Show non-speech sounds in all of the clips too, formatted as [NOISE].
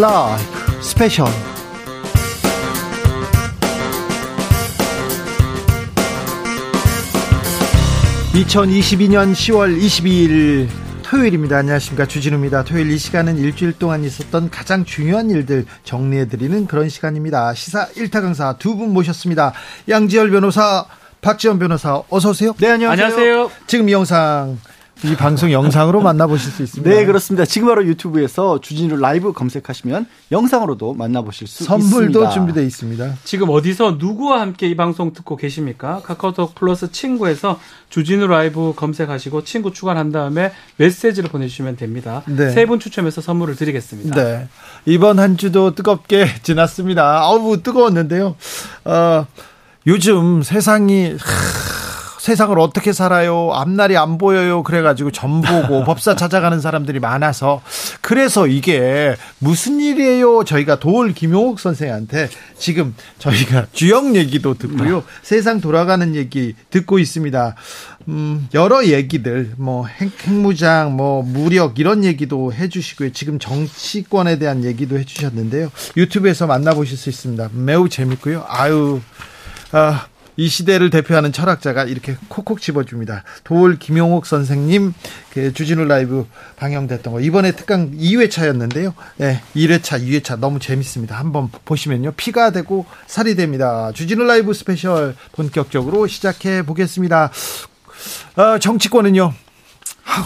라이프 스페셜 2022년 10월 22일 토요일입니다. 안녕하십니까. 주진우입니다. 토요일 이 시간은 일주일 동안 있었던 가장 중요한 일들 정리해드리는 그런 시간입니다. 시사 1타 강사 두 분 모셨습니다. 양지열 변호사, 박지훈 변호사, 어서오세요. 네, 안녕하세요. 안녕하세요. 지금 이 영상 이 방송 영상으로 [LAUGHS] 만나보실 수 있습니다. 네, 그렇습니다. 지금 바로 유튜브에서 주진우 라이브 검색하시면 영상으로도 만나보실 수 선물도 있습니다. 준비되어 있습니다. 지금 어디서 누구와 함께 이 방송 듣고 계십니까? 카카오톡 플러스 친구에서 주진우 라이브 검색하시고 친구 추가한 다음에 메시지를 보내주시면 됩니다. 네. 세분 추첨해서 선물을 드리겠습니다. 네. 이번 한 주도 뜨겁게 [LAUGHS] 지났습니다. 아우, 뜨거웠는데요. 어, 요즘 세상이, 하, 세상을 어떻게 살아요? 앞날이 안 보여요. 그래가지고 점 보고 [LAUGHS] 법사 찾아가는 사람들이 많아서 그래서 이게 무슨 일이에요? 저희가 도울 김용옥 선생한테 지금 저희가 [LAUGHS] 주역 얘기도 듣고요. 세상 돌아가는 얘기 듣고 있습니다. 음, 여러 얘기들, 뭐, 핵, 핵무장, 뭐, 무력, 이런 얘기도 해주시고요. 지금 정치권에 대한 얘기도 해주셨는데요. 유튜브에서 만나보실 수 있습니다. 매우 재밌고요. 아유, 아, 이 시대를 대표하는 철학자가 이렇게 콕콕 집어줍니다. 도올 김용옥 선생님 그 주진우 라이브 방영됐던 거 이번에 특강 2회차였는데요. 네, 1회차, 2회차 너무 재밌습니다. 한번 보시면요. 피가 되고 살이 됩니다. 주진우 라이브 스페셜 본격적으로 시작해 보겠습니다. 어, 정치권은요. 아우,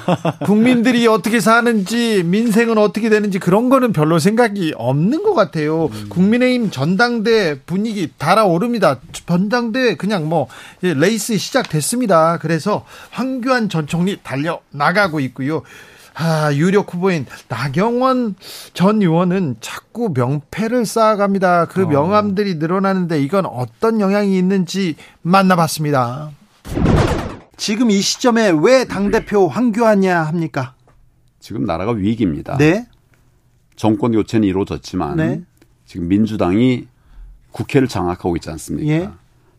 [LAUGHS] 국민들이 어떻게 사는지 민생은 어떻게 되는지 그런 거는 별로 생각이 없는 것 같아요. 국민의힘 전당대 분위기 달아오릅니다. 전당대 그냥 뭐 이제 레이스 시작됐습니다. 그래서 황교안 전 총리 달려 나가고 있고요. 아, 유력 후보인 나경원 전 의원은 자꾸 명패를 쌓아갑니다. 그 명함들이 늘어나는데 이건 어떤 영향이 있는지 만나봤습니다. 지금 이 시점에 왜 당대표 황교안이야 합니까? 지금 나라가 위기입니다. 네. 정권 교체는 이루어졌지만 네. 지금 민주당이 국회를 장악하고 있지 않습니까? 예.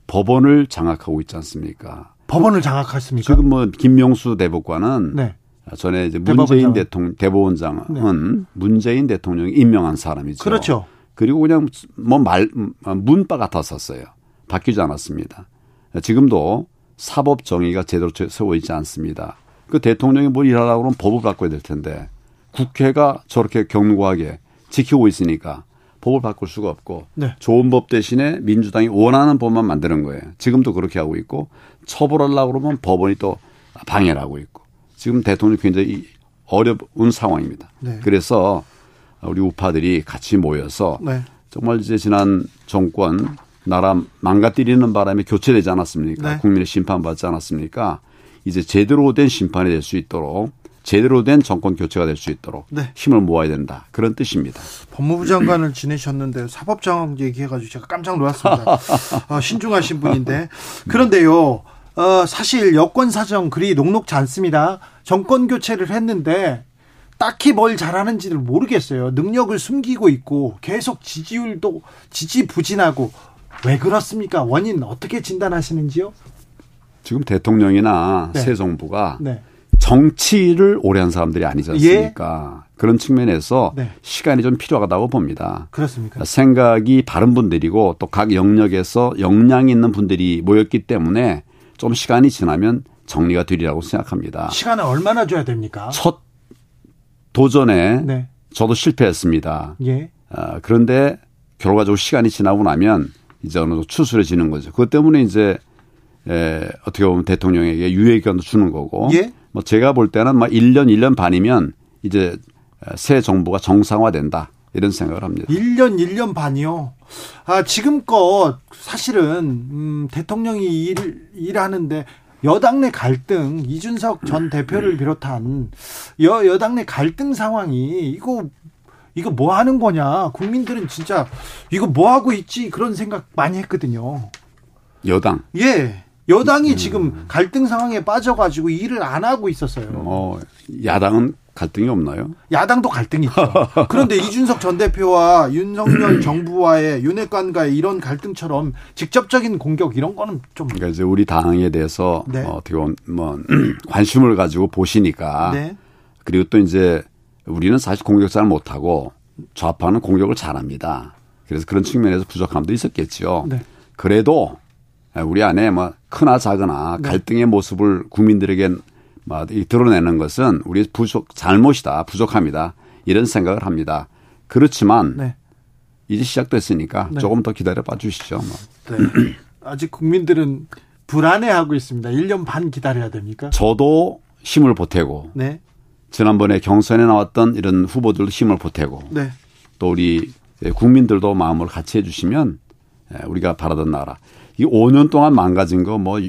법원을 장악하고 있지 않습니까? 법원을 장악했습니까? 지금 뭐 김명수 대법관은 네. 전에 이제. 문재인 대통령 대법원장은 문재인 대통령이 임명한 사람이죠. 그렇죠. 그리고 그냥 뭐 말 문바 같았었어요. 바뀌지 않았습니다. 지금도 사법 정의가 제대로 세워 있지 않습니다. 그 대통령이 뭘 일하라고 그러면 법을 바꿔야 될 텐데 국회가 저렇게 견고하게 지키고 있으니까 법을 바꿀 수가 없고 네. 좋은 법 대신에 민주당이 원하는 법만 만드는 거예요. 지금도 그렇게 하고 있고 처벌하려고 그러면 법원이 또 방해를 하고 있고 지금 대통령이 굉장히 어려운 상황입니다. 네. 그래서 우리 우파들이 같이 모여서 네. 정말 이제 지난 정권 나라 망가뜨리는 바람에 교체되지 않았습니까? 네. 국민의 심판받지 않았습니까? 이제 제대로 된 심판이 될 수 있도록 제대로 된 정권 교체가 될 수 있도록 네. 힘을 모아야 된다. 그런 뜻입니다. 법무부 장관을 지내셨는데 사법장악 얘기해가지고 제가 깜짝 놀랐습니다. 어, [LAUGHS] 신중하신 분인데 그런데요. 어, 사실 여권 사정 그리 녹록지 않습니다. 정권 교체를 했는데 딱히 뭘 잘하는지를 모르겠어요. 능력을 숨기고 있고 계속 지지율도 지지부진하고 왜 그렇습니까? 원인 어떻게 진단하시는지요? 지금 대통령이나 네. 새 정부가 네. 정치를 오래 한 사람들이 아니지 않습니까? 그런 측면에서 네. 시간이 좀 필요하다고 봅니다. 그렇습니까? 생각이 바른 분들이고 또 각 영역에서 역량이 있는 분들이 모였기 때문에 좀 시간이 지나면 정리가 되리라고 생각합니다. 시간을 얼마나 줘야 됩니까? 첫 도전에 네. 저도 실패했습니다. 예. 아, 그런데 결과적으로 시간이 지나고 나면 이제 어느 정도 추스려지는 거죠. 그것 때문에 이제 에, 어떻게 보면 대통령에게 유예기간도 주는 거고. 예? 뭐 제가 볼 때는 막 1년, 1년 반이면 이제 새 정부가 정상화된다. 이런 생각을 합니다. 1년, 1년 반이요. 아, 지금껏 사실은, 음, 대통령이 일, 일하는데 여당 내 갈등, 이준석 전 대표를 비롯한 여, 여당 내 갈등 상황이 이거, 이거 뭐 하는 거냐. 국민들은 진짜 이거 뭐 하고 있지. 그런 생각 많이 했거든요. 여당. 예. 여당이 지금 갈등 상황에 빠져가지고 일을 안 하고 있었어요. 어, 야당은 갈등이 없나요? 야당도 갈등이 있죠. [LAUGHS] 그런데 이준석 전 대표와 윤석열 [CLEARS THROAT] 정부와의 윤핵관과의 이런 갈등처럼 직접적인 공격 이런 거는 좀 그러니까 이제 우리 당에 대해서 네. 어, 어떻게 보면 뭐 [CLEARS THROAT] 관심을 가지고 보시니까 네. 그리고 또 이제 우리는 사실 공격 잘 못하고 좌파는 공격을 잘합니다. 그래서 그런 측면에서 부족함도 있었겠죠. 네. 그래도 우리 안에 뭐 크나 작으나 네. 갈등의 모습을 국민들에게 뭐 드러내는 것은 우리 부족 잘못이다, 부족합니다. 이런 생각을 합니다. 그렇지만 네. 이제 시작됐으니까 네. 조금 더 기다려 봐 주시죠. 뭐. 네. [CLEARS THROAT] 아직 국민들은 불안해하고 있습니다. 1년 반 기다려야 됩니까? 저도 힘을 보태고 네. 지난번에 경선에 나왔던 이런 후보들도 힘을 보태고 네. 또 우리 국민들도 마음을 같이 해주시면 예, 우리가 바라던 나라. 이 5년 동안 망가진 거 뭐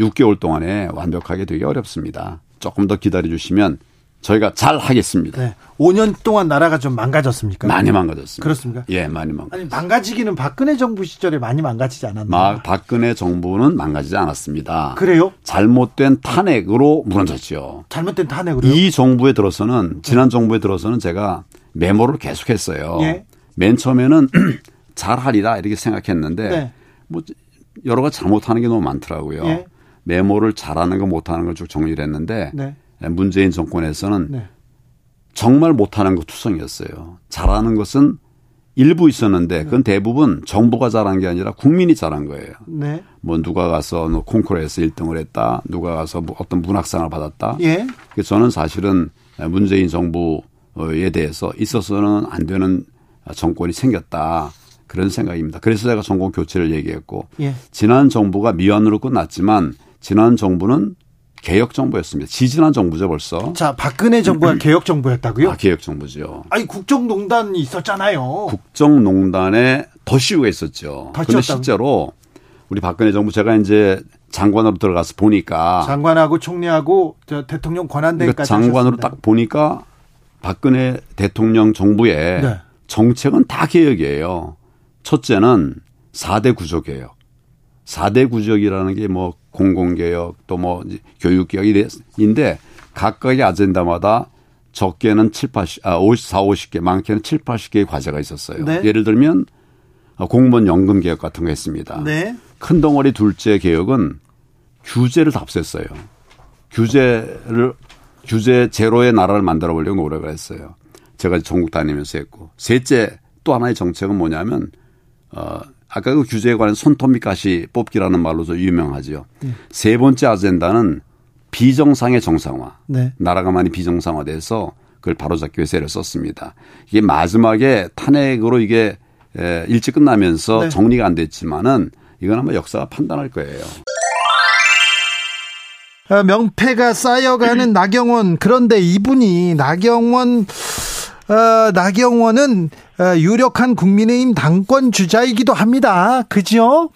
6개월 동안에 완벽하게 되기 어렵습니다. 조금 더 기다려 주시면 저희가 잘 하겠습니다. 네. 5년 동안 나라가 좀 망가졌습니까? 많이 망가졌습니다. 그렇습니까? 예, 많이 망가. 아니 망가지기는 박근혜 정부 시절에 많이 망가지지 않았나? 막 박근혜 정부는 망가지지 않았습니다. 그래요? 잘못된 탄핵으로 무너졌죠. 잘못된 탄핵으로요? 이 정부에 들어서는 지난 정부에 들어서는 제가 메모를 계속했어요. 예. 맨 처음에는 [CLEARS THROAT] 잘하리라 이렇게 생각했는데 네. 뭐 여러 가지 잘못하는 게 너무 많더라고요. 예. 메모를 잘하는 거 못하는 걸 쭉 정리를 했는데 네. 문재인 정권에서는 네. 정말 못하는 거 투성이었어요. 잘하는 것은 일부 있었는데 그건 대부분 정부가 잘한 게 아니라 국민이 잘한 거예요. 네. 뭐 누가 가서 뭐 콩쿠르에서 1등을 했다. 누가 가서 뭐 어떤 문학상을 받았다. 예. 그래서 저는 사실은 문재인 정부에 대해서 있어서는 안 되는 정권이 생겼다. 그런 생각입니다. 그래서 제가 정권 교체를 얘기했고 예. 지난 정부가 미완으로 끝났지만 지난 정부는 개혁 정부였습니다. 지지난 정부죠 벌써. 자, 박근혜 정부가 개혁 정부였다고요? 아, 개혁 정부죠. 아니 국정농단이 있었잖아요. 국정농단에 더 씌우가 있었죠. 더 그런데? 실제로 우리 박근혜 정부 제가 이제 장관으로 들어가서 보니까 장관하고 총리하고 저 대통령 그러니까 권한대행까지 장관으로 하셨습니다. 딱 보니까 박근혜 대통령 정부의 네. 정책은 다 개혁이에요. 첫째는 4대 구조 개혁. 4대 구조개혁이라는 게 뭐 공공개혁 또 뭐 교육개혁인데 각각의 아젠다마다 적게는 7, 80, 아, 50, 4, 50개, 많게는 7, 80개의 과제가 있었어요. 네. 예를 들면 공무원 연금 개혁 같은 거 했습니다. 네. 큰 덩어리 둘째 개혁은 규제를 다 없앴어요. 규제를 규제 제로의 나라를 만들어 보려고 노력을 했어요. 제가 전국 다니면서 했고 셋째 또 하나의 정책은 뭐냐면 어 아까 그 규제에 관한 손톱 가시 뽑기라는 말로도 유명하지요. 세 번째 아젠다는 비정상의 정상화. 네. 나라가 많이 비정상화돼서 그걸 바로잡기 위해서 애를 썼습니다. 이게 마지막에 탄핵으로 이게 에, 일찍 끝나면서 네. 정리가 안 됐지만은 이건 아마 역사가 판단할 거예요. 어, 명패가 쌓여가는 [CLEARS THROAT] 나경원 그런데 이분이 나경원 어, 나경원은 어, 유력한 국민의힘 당권 주자이기도 합니다. 그죠?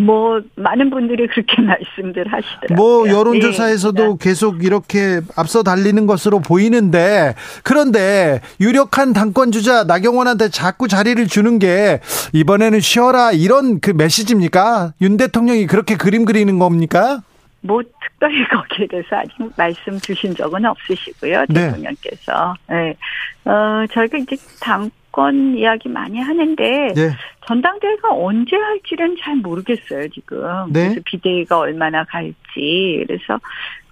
뭐 많은 분들이 그렇게 [LAUGHS] 말씀들 하시더라고요. 뭐 여론조사에서도 네, 계속 이렇게 앞서 달리는 것으로 보이는데 그런데 유력한 당권 주자 나경원한테 자꾸 자리를 주는 게 이번에는 쉬어라 이런 그 메시지입니까? 윤 대통령이 그렇게 그림 그리는 겁니까? 뭐 특별히 [LAUGHS] 거기에 대해서 아직 말씀 주신 적은 없으시고요. 네. 대통령께서. 네. 어, 저희가 이제 당권 이야기 많이 하는데 네. 전당대회가 언제 할지는 잘 모르겠어요, 지금. 네. 그래서 비대위가 얼마나 갈지. 그래서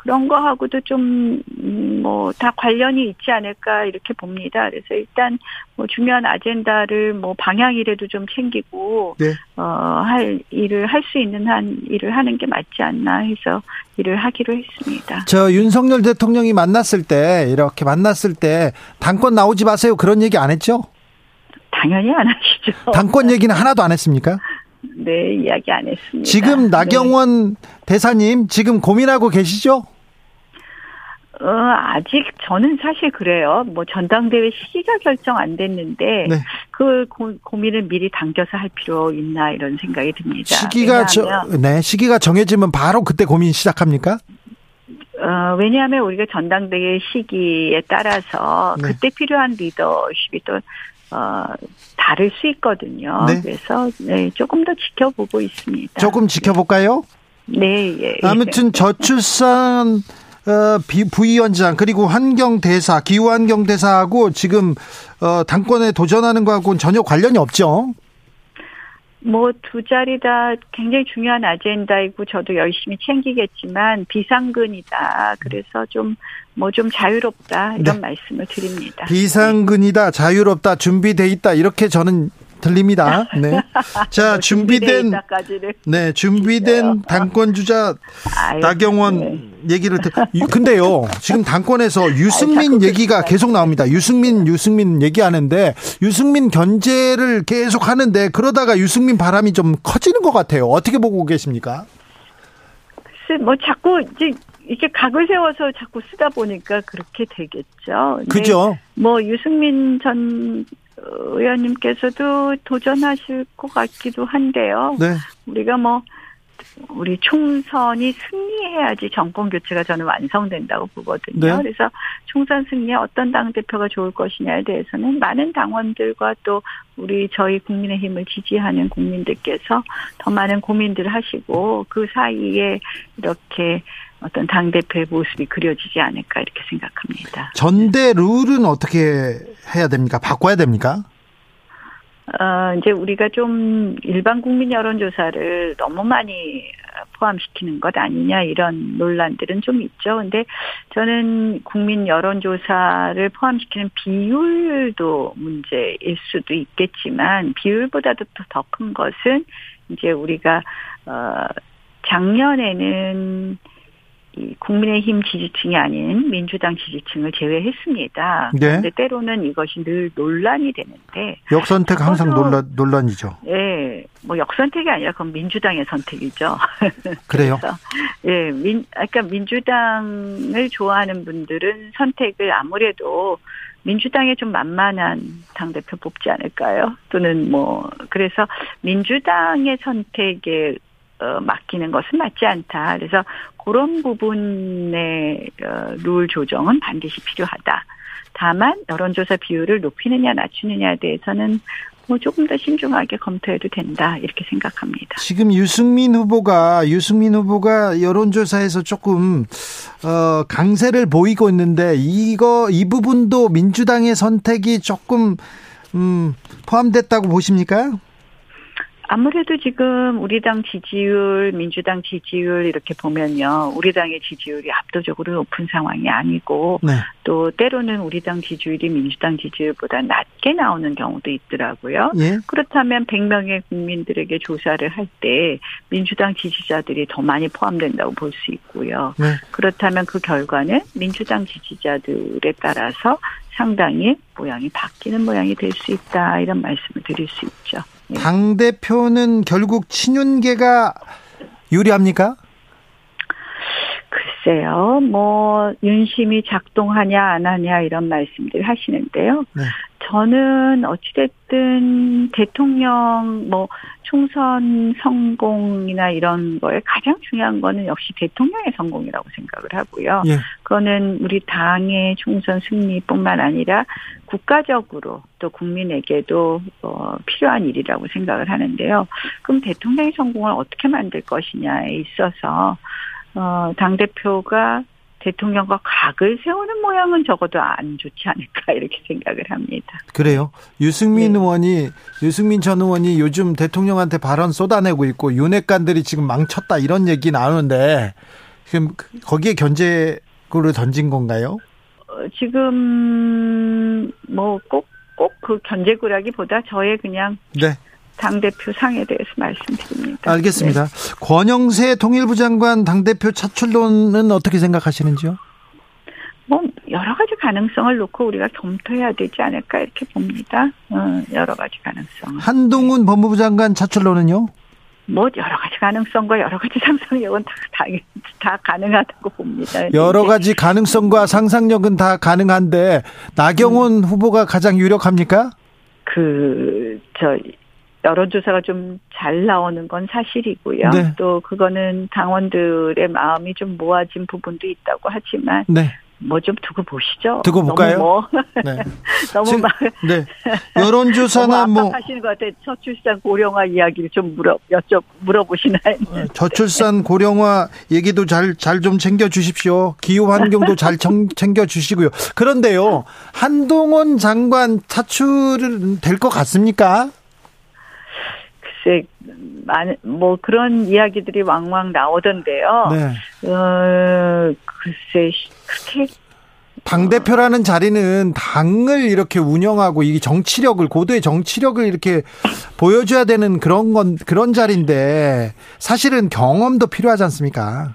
그런 거하고도 좀, 음, 뭐, 다 관련이 있지 않을까, 이렇게 봅니다. 그래서 일단, 뭐, 중요한 아젠다를, 뭐, 방향이라도 좀 챙기고, 네. 어, 할, 일을 할 수 있는 한 일을 하는 게 맞지 않나 해서 일을 하기로 했습니다. 저 윤석열 대통령이 만났을 때 이렇게 만났을 때 당권 나오지 마세요 그런 얘기 안 했죠? 당연히 안 하시죠. [LAUGHS] 당권 얘기는 하나도 안 했습니까? 네, 이야기 안 했습니다. 지금 네. 나경원 대사님 지금 고민하고 계시죠? 어, 아직 저는 사실 그래요. 뭐 전당대회 시기가 결정 안 됐는데 네. 그 고, 고민을 미리 당겨서 할 필요 있나 이런 생각이 듭니다. 시기가 저, 네 시기가 정해지면 바로 그때 고민 시작합니까? 어, 왜냐하면 우리가 전당대회 시기에 따라서 네. 그때 필요한 리더십이 또 어, 다를 수 있거든요. 네. 그래서 네, 조금 더 지켜보고 있습니다. 조금 지켜볼까요? 네, 예. 아무튼 저출산 어, 비, 부위원장 그리고 환경 대사 기후 환경 대사하고 지금 어, 당권에 도전하는 거하고는 전혀 관련이 없죠. 뭐 두 자리 다 굉장히 중요한 아젠다이고 저도 열심히 챙기겠지만 비상근이다. 그래서 좀 뭐 좀 자유롭다 이런 네. 말씀을 드립니다. 비상근이다, 자유롭다, 준비돼 있다 이렇게 저는 들립니다. [LAUGHS] 네. 자, 준비된 까지를 네, 준비된 당권 주자 나경원 얘기를 듣. 유- [LAUGHS] 근데요, 지금 당권에서 유승민 얘기가 계속 나옵니다. 유승민, 유승민 얘기하는데 유승민 견제를 계속 하는데 그러다가 유승민 바람이 좀 커지는 것 같아요. 어떻게 보고 계십니까? 글쎄, 뭐 자꾸 이제 이렇게 각을 세워서 자꾸 쓰다 보니까 그렇게 되겠죠. 근데 그죠? 뭐 유승민 전 의원님께서도 도전하실 것 같기도 한데요. 네. 우리가 뭐 우리 총선이 승리해야지 정권 교체가 저는 완성된다고 보거든요. 네. 그래서 총선 승리에 어떤 당 대표가 좋을 것이냐에 대해서는 많은 당원들과 또 우리 저희 국민의힘을 지지하는 국민들께서 더 많은 고민들을 하시고 그 사이에 이렇게 어떤 당 대표의 모습이 그려지지 않을까 이렇게 생각합니다. 전대 룰은 어떻게 해야 됩니까? 바꿔야 됩니까? 어, 이제 우리가 좀 일반 국민 여론조사를 너무 많이 포함시키는 것 아니냐 이런 논란들은 좀 있죠. 근데 저는 국민 여론조사를 포함시키는 비율도 문제일 수도 있겠지만 비율보다도 더 큰 것은 이제 우리가 어 작년에는 이 국민의힘 지지층이 아닌 민주당 지지층을 제외했습니다. 네. 그런데 때로는 이것이 늘 논란이 되는데 역선택 항상 논란, 논란이죠. 예, 뭐 역선택이 아니라 그건 민주당의 선택이죠. [LAUGHS] 그래요? 예, 민 아까 민주당을 좋아하는 분들은 선택을 아무래도 민주당에 좀 만만한 당 대표 뽑지 않을까요? 또는 뭐 그래서 민주당의 선택에 어, 맡기는 것은 맞지 않다. 그래서 그런 부분의 어, 룰 조정은 반드시 필요하다. 다만 여론조사 비율을 높이느냐 낮추느냐에 대해서는 뭐 조금 더 신중하게 검토해도 된다 이렇게 생각합니다. 지금 유승민 후보가 유승민 후보가 여론조사에서 조금 어 강세를 보이고 있는데 이거 이 부분도 민주당의 선택이 조금 음 포함됐다고 보십니까? 아무래도 지금 우리 당 지지율, 민주당 지지율 이렇게 보면요. 우리 당의 지지율이 압도적으로 높은 상황이 아니고 네. 또 때로는 우리 당 지지율이 민주당 지지율보다 낮게 나오는 경우도 있더라고요. 예. 그렇다면 100명의 국민들에게 조사를 할 때 민주당 지지자들이 더 많이 포함된다고 볼 수 있고요. 네. 그렇다면 그 결과는 민주당 지지자들에 따라서 상당히 모양이 바뀌는 모양이 될 수 있다 이런 말씀을 드릴 수 있죠. 네. 당 대표는 결국 친윤계가 유리합니까? 글쎄요, 뭐 윤심이 작동하냐 안 하냐 이런 말씀들 하시는데요. 네. 저는 어찌됐든 대통령 뭐 총선 성공이나 이런 거에 가장 중요한 거는 역시 대통령의 성공이라고 생각을 하고요. 예. 그거는 우리 당의 총선 승리뿐만 아니라 국가적으로 또 국민에게도 어, 필요한 일이라고 생각을 하는데요. 그럼 대통령의 성공을 어떻게 만들 것이냐에 있어서 어, 당 대표가 대통령과 각을 세우는 모양은 적어도 안 좋지 않을까 [LAUGHS] 이렇게 생각을 합니다. 그래요. 유승민 네. 의원이 유승민 전 의원이 요즘 대통령한테 발언 쏟아내고 있고 윤핵관들이 지금 망쳤다 이런 얘기 나오는데 지금 그- 거기에 견제구를 던진 건가요? 어, 지금 뭐 꼭 꼭 그 견제구라기보다 저의 그냥 네. 당 대표 상에 대해서 말씀드립니다. 알겠습니다. 권영세 통일부 장관 당대표 차출론은 어떻게 생각하시는지요? 네. 뭐 여러 가지 가능성을 놓고 우리가 검토해야 되지 않을까 이렇게 봅니다. 어, 여러 가지 가능성. 한동훈 법무부 장관 차출론은요? 뭐 여러 가지 가능성과 여러 가지 상상력은 다, 다, 다 가능하다고 봅니다. 여러 가지 가능성과 상상력은 다 가능한데 나경원 후보가 가장 유력합니까? 그, 저, 여론조사가 좀 잘 나오는 건 사실이고요. 네. 또 그거는 당원들의 마음이 좀 모아진 부분도 있다고 하지만 네. 뭐좀 두고 보시죠. 두고 볼까요? 너무 뭐, 네. [LAUGHS] 너무 막 네. 여론조사나 뭐 압박하시는 것 같아요. 저출산 고령화 이야기를 좀 물어 여쭤 물어보시나요? 저출산 고령화 얘기도 잘 잘 좀 챙겨 주십시오. 기후 환경도 잘 챙겨 주시고요. 그런데요. 한동훈 장관 차출은 될 것 같습니까? 많은, 뭐 그런 이야기들이 왕왕 나오던데요. 네. 어, 글쎄, 그렇게 당 대표라는 자리는 당을 이렇게 운영하고 이 정치력을 고도의 정치력을 이렇게 보여줘야 되는 그런 건 그런 자리인데 사실은 경험도 필요하지 않습니까?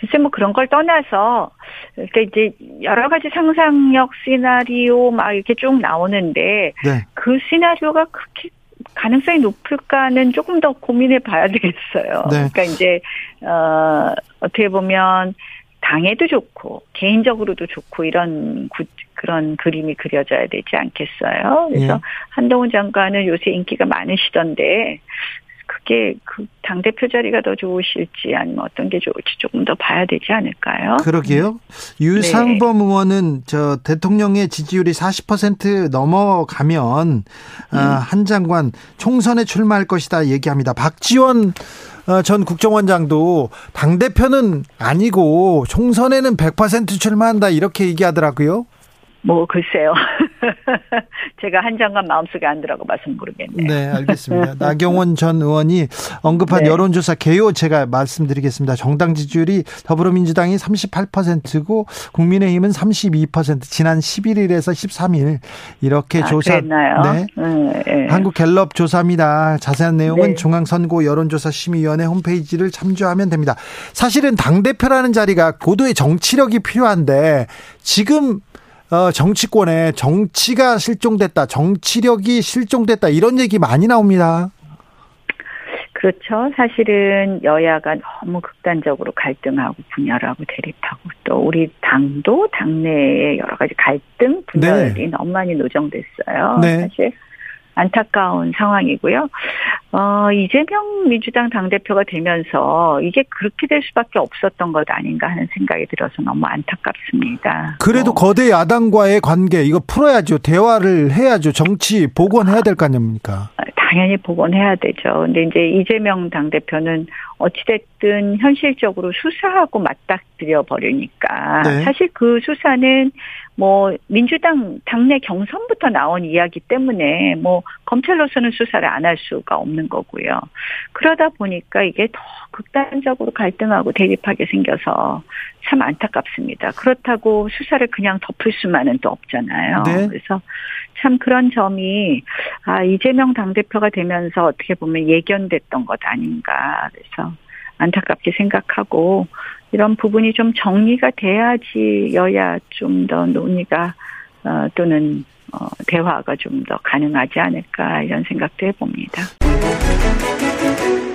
글쎄 뭐 그런 걸 떠나서 그러니까 이제 여러 가지 상상력 시나리오 막 이렇게 쭉 나오는데 네. 그 시나리오가 그렇게 가능성이 높을까는 조금 더 고민해 봐야 되겠어요. 네. 그러니까 이제 어 어떻게 보면 당에도 좋고 개인적으로도 좋고 이런 구, 그런 그림이 그려져야 되지 않겠어요. 그래서 예. 한동훈 장관은 요새 인기가 많으시던데 그게 그 당 대표 자리가 더 좋으실지 아니면 어떤 게 좋을지 조금 더 봐야 되지 않을까요? 그러게요. 유상범 의원은 저 대통령의 지지율이 40% 넘어가면 아, 한 장관 총선에 출마할 것이다 얘기합니다. 박지원 어, 전 국정원장도 당 대표는 아니고 총선에는 100% 출마한다 이렇게 얘기하더라고요. 뭐 글쎄요. [LAUGHS] 제가 한 장관 마음속에 안 들어가 봐서 모르겠네요. 네, 알겠습니다. [LAUGHS] 나경원 전 의원이 언급한 네. 여론조사 개요 제가 말씀드리겠습니다. 정당 지지율이 더불어민주당이 38%고 국민의힘은 32% 지난 11일에서 13일 이렇게 아, 조사 그랬나요? 네. 음, 예. 한국 갤럽 조사입니다. 자세한 내용은 네. 중앙선거 여론조사 심의위원회 홈페이지를 참조하면 됩니다. 사실은 당 대표라는 자리가 고도의 정치력이 필요한데 지금 어, 정치권에 정치가 실종됐다, 정치력이 실종됐다 이런 얘기 많이 나옵니다. 그렇죠. 사실은 여야가 너무 극단적으로 갈등하고 분열하고 대립하고 또 우리 당도 당내에 여러 가지 갈등 분열이 너무 많이 노정됐어요. 네. 사실 안타까운 상황이고요. 어, 이재명 민주당 당대표가 되면서 이게 그렇게 될 수밖에 없었던 것 아닌가 하는 생각이 들어서 너무 안타깝습니다. 그래도 어, 거대 야당과의 관계 이거 풀어야죠. 대화를 해야죠. 정치 복원해야 될 거 아닙니까? 당연히 복원해야 되죠. 근데 이제 이재명 당대표는 어찌됐든 현실적으로 수사하고 맞닥뜨려 버리니까 네. 사실 그 수사는 뭐 민주당 당내 경선부터 나온 이야기 때문에 뭐 검찰로서는 수사를 안 할 수가 없는 거고요. 그러다 보니까 이게 더 극단적으로 갈등하고 대립하게 생겨서 참 안타깝습니다. 그렇다고 수사를 그냥 덮을 수만은 또 없잖아요. 네. 그래서 참 그런 점이 아 이재명 당대표가 되면서 어떻게 보면 예견됐던 것 아닌가 그래서 안타깝게 생각하고 이런 부분이 좀 정리가 돼야지 여야 좀 더 논의가 어, 또는 어, 대화가 좀 더 가능하지 않을까 이런 생각도 해봅니다.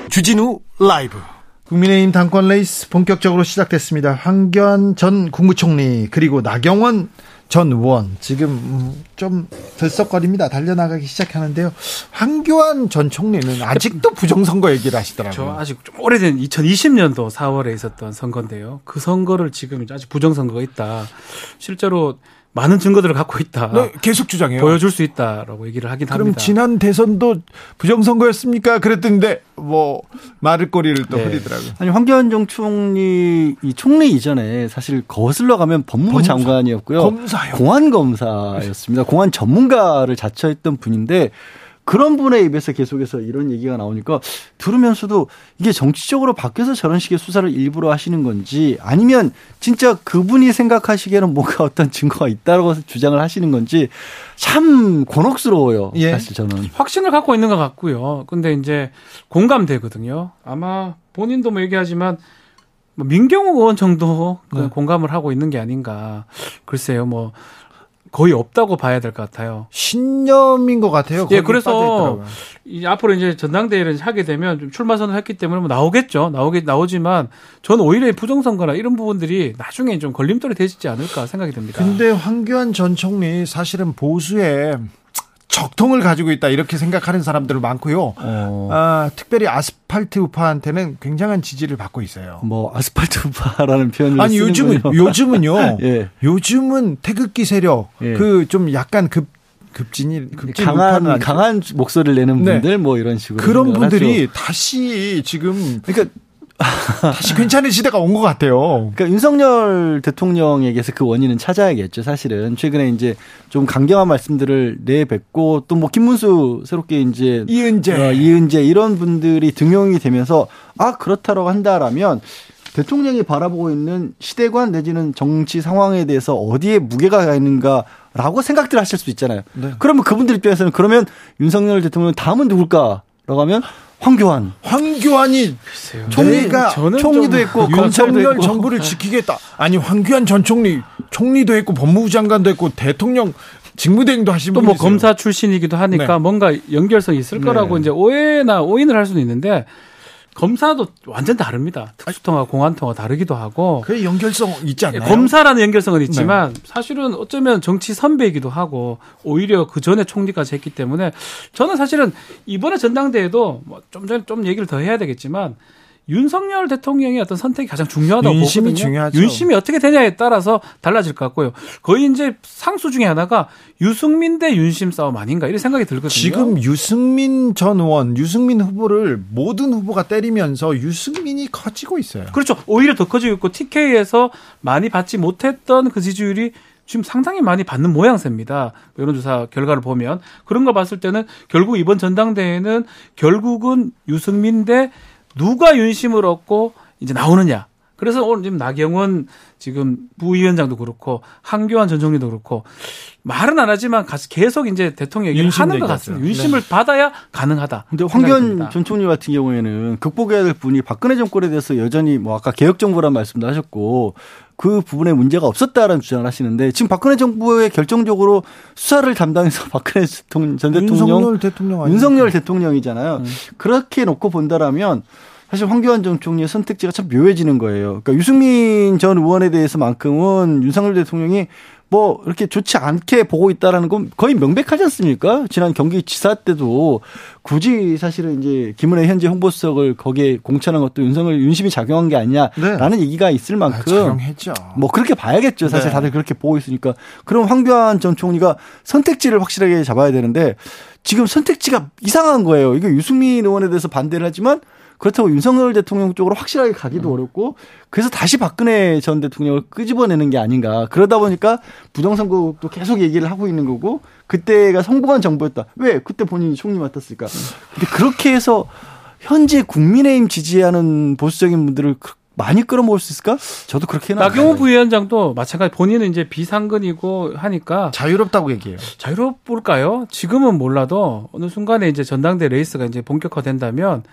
주진우 라이브. 국민의힘 당권 레이스 본격적으로 시작됐습니다. 황교안 전 국무총리 그리고 나경원 전 의원 지금 음, 좀 들썩거립니다. 달려나가기 시작하는데요. 황교안 전 총리는 아직도 부정선거 얘기를 저 하시더라고요. 아직 좀 오래된 2020년도 4월에 있었던 선거인데요. 그 선거를 지금 아직 부정선거가 있다. 실제로 많은 증거들을 갖고 있다. 네, 계속 주장해요. 보여줄 수 있다라고 얘기를 하긴 그럼 합니다. 지난 대선도 부정선거였습니까? 그랬던데 뭐 말을 꼬리를 또 네. 흐리더라고요. 아니 황교안 총리 이 총리 이전에 사실 거슬러 가면 법무부 법무사. 장관이었고요. 검사요. 공안 검사였습니다. 공안 전문가를 자처했던 분인데 그런 분의 입에서 계속해서 이런 얘기가 나오니까 들으면서도 이게 정치적으로 바뀌어서 저런 식의 수사를 일부러 하시는 건지 아니면 진짜 그분이 생각하시기에는 뭔가 어떤 증거가 있다고 주장을 하시는 건지 참 곤혹스러워요. 예. 사실 저는. 확신을 갖고 있는 것 같고요. 근데 이제 공감되거든요. 아마 본인도 뭐 얘기하지만 뭐 민경욱 의원 정도 그 네. 공감을 하고 있는 게 아닌가. 글쎄요, 뭐 거의 없다고 봐야 될 것 같아요. 신념인 것 같아요. 예, 그래서. 이 앞으로 이제 전당대회를 하게 되면 좀 출마 선언을 했기 때문에 뭐 나오겠죠. 나오게 나오지만 저는 오히려 이 부정선거나 이런 부분들이 나중에 좀 걸림돌이 되지 않을까 생각이 듭니다. 근데 황교안 전 총리 사실은 보수에 적통을 가지고 있다 이렇게 생각하는 사람들 많고요. 어. 아, 특별히 아스팔트 우파한테는 굉장한 지지를 받고 있어요. 뭐 아스팔트 우파라는 표현을 아니 요즘은. 요즘은요. [LAUGHS] 예. 요즘은 태극기 세력 예. 그좀 약간 급 급진이 급진 강한 강한 목소리를 내는 네. 분들 뭐 이런 식으로 그런 분들이 하죠. 다시 지금 그러니까 다시 괜찮은 시대가 온 것 같아요. 그러니까 윤석열 대통령에게서 그 원인은 찾아야겠죠. 사실은 최근에 이제 좀 강경한 말씀들을 내뱉고 또 뭐 김문수 새롭게 이제 이은재, 어, 이은재 이런 분들이 등용이 되면서 아 그렇다라고 한다라면 대통령이 바라보고 있는 시대관 내지는 정치 상황에 대해서 어디에 무게가 있는가라고 생각들 하실 수 있잖아요. 네. 그러면 그분들 입장에서는 그러면 윤석열 대통령 다음은 누굴까라고 하면 황교안. 황교안이 총리, 내가 저는 총리도 좀 했고 했고 정부를 지키겠다. 아니 황교안 전 총리 총리도 했고 법무부 장관도 했고 대통령 직무대행도 하신 또 분이 뭐 있어요. 검사 출신이기도 하니까 네. 뭔가 연결성이 있을 네. 거라고 이제 오해나 오인을 할 수는 있는데 검사도 완전 다릅니다. 특수통화, 공안통화 다르기도 하고 그 연결성 있지 않나요? 검사라는 연결성은 있지만 사실은 어쩌면 정치 선배이기도 하고 오히려 그 전에 총리까지 했기 때문에 저는 사실은 이번에 전당대회도 뭐 좀 전에 좀 얘기를 더 해야 되겠지만 윤석열 대통령의 어떤 선택이 가장 중요하다고 윤심이 보거든요. 중요하죠. 윤심이 어떻게 되냐에 따라서 달라질 것 같고요. 거의 이제 상수 중에 하나가 유승민 대 윤심 싸움 아닌가 이런 생각이 들거든요. 지금 유승민 전 의원, 유승민 후보를 모든 후보가 때리면서 유승민이 커지고 있어요. 그렇죠. 오히려 더 커지고 있고 TK에서 많이 받지 못했던 그 지지율이 지금 상당히 많이 받는 모양새입니다. 여론조사 결과를 보면 그런 거 봤을 때는 결국 이번 전당대회는 결국은 유승민 대 누가 윤심을 얻고 이제 나오느냐. 그래서 오늘 지금 나경원 지금 부위원장도 그렇고 한교안 전 총리도 그렇고 말은 안 하지만 계속 이제 대통령 얘기를 하는 것. 같습니다. 윤심을 받아야 가능하다. 근데 황교안. 전 총리 같은 경우에는 극복해야 될 분이 박근혜 정권에 대해서 여전히 뭐 아까 개혁 정부란 말씀도 하셨고 그 부분에 문제가 없었다라는 주장을 하시는데 지금 박근혜 정부의 결정적으로 수사를 담당해서 [LAUGHS] 박근혜 전 대통령 윤석열 대통령 아닙니까? 윤석열 대통령이잖아요. 그렇게 놓고 본다라면 사실 황교안 전 총리의 선택지가 참 묘해지는 거예요. 그러니까 유승민 전 의원에 대해서만큼은 윤석열 대통령이 뭐 이렇게 좋지 않게 보고 있다라는 건 거의 명백하지 않습니까? 지난 경기지사 때도 굳이 사실은 이제 김은혜 현재 홍보수석을 거기에 공천한 것도 윤석열 윤심이 작용한 게 아니냐라는 얘기가 있을 아, 만큼 작용했죠. 뭐 그렇게 봐야겠죠. 사실 네. 다들 그렇게 보고 있으니까. 그럼 황교안 전 총리가 선택지를 확실하게 잡아야 되는데 지금 선택지가 이상한 거예요. 이게 유승민 의원에 대해서 반대를 하지만 그렇다고 윤석열 대통령 쪽으로 확실하게 가기도 어렵고 그래서 다시 박근혜 전 대통령을 끄집어내는 게 아닌가. 그러다 보니까 부동산 국도 계속 얘기를 하고 있는 거고 그때가 성공한 정부였다. 왜? 그때 본인이 총리 맡았을까. 근데 그렇게 해서 현재 국민의힘 지지하는 보수적인 분들을 그- 많이 끌어모을 수 있을까? 저도 그렇게는 봐요. 부위원장도 마찬가지 본인은 이제 비상근이고 하니까 자유롭다고 얘기해요. 자유롭을까요? 지금은 몰라도 어느 순간에 이제 전당대 레이스가 이제 본격화된다면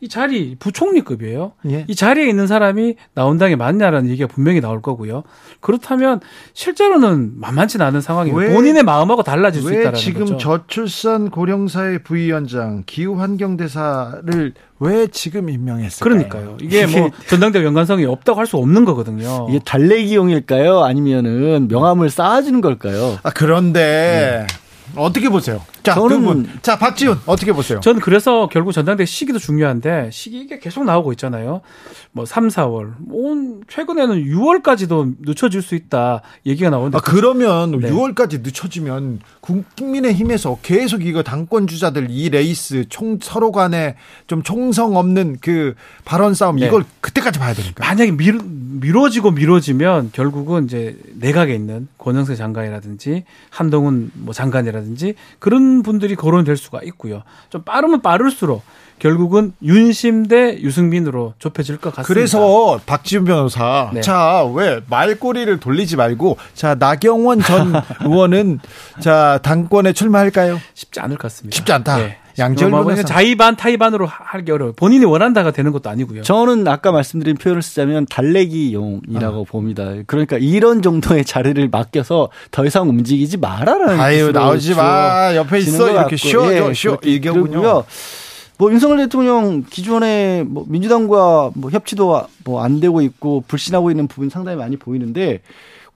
이 자리 부총리급이에요. 예. 이 자리에 있는 사람이 나온다는 게 맞냐라는 얘기가 분명히 나올 거고요. 그렇다면 실제로는 만만치 않은 상황이에요. 왜- 본인의 마음하고 달라질 수왜 있다라는 지금 거죠. 저출산 고령사회 부위원장 기후환경대사를 왜 지금 임명했을까요? 그러니까요. 이게 [LAUGHS] 뭐 전당대 연관성이 없다고 할 수 없는 거거든요. 이게 달래기용일까요? 아니면은 명함을 쌓아주는 걸까요? 아, 그런데 어떻게 보세요? 자, 저는-. 자, 박지훈 어떻게 보세요? 저는 그래서 결국 전당대 시기도 중요한데 시기 이게 계속 나오고 있잖아요. 뭐 3, 4월. 온 최근에는 6월까지도 늦춰질 수 있다 얘기가 나오는데 아, 그러면 네. 6월까지 늦춰지면 국민의힘에서 계속 이거 당권 주자들 이 레이스 총 서로 간에 좀 총성 없는 그 발언 싸움 네. 이걸 그때까지 봐야 되니까. 만약에 미뤄, 미뤄지고 미뤄지면 결국은 이제 내각에 있는 권영세 장관이라든지 한동훈 뭐 장관이라든지 그런 분들이 거론될 수가 있고요. 좀 빠르면 빠를수록 결국은 윤심 대 유승민으로 좁혀질 것 같습니다. 그래서 박지훈 변호사, 네. 자 왜 말꼬리를 돌리지 말고, 자 나경원 전 [LAUGHS] 의원은 자 당권에 출마할까요? 쉽지 않을 것 같습니다. 쉽지 않다. 네. 변호사. 자의반 타의반으로 하기 어려워요. 본인이 원한다가 되는 것도 아니고요. 저는 아까 말씀드린 표현을 쓰자면 달래기용이라고 봅니다. 그러니까 이런 정도의 자리를 맡겨서 더 이상 움직이지 마라라는 아유 나오지 마 옆에 있어 것 이렇게 쉬어 예, 쉬어. 그러고요. 뭐 윤석열 대통령 기존에 뭐 민주당과 뭐 협치도 뭐 안 되고 있고 불신하고 있는 부분 이 상당히 많이 보이는데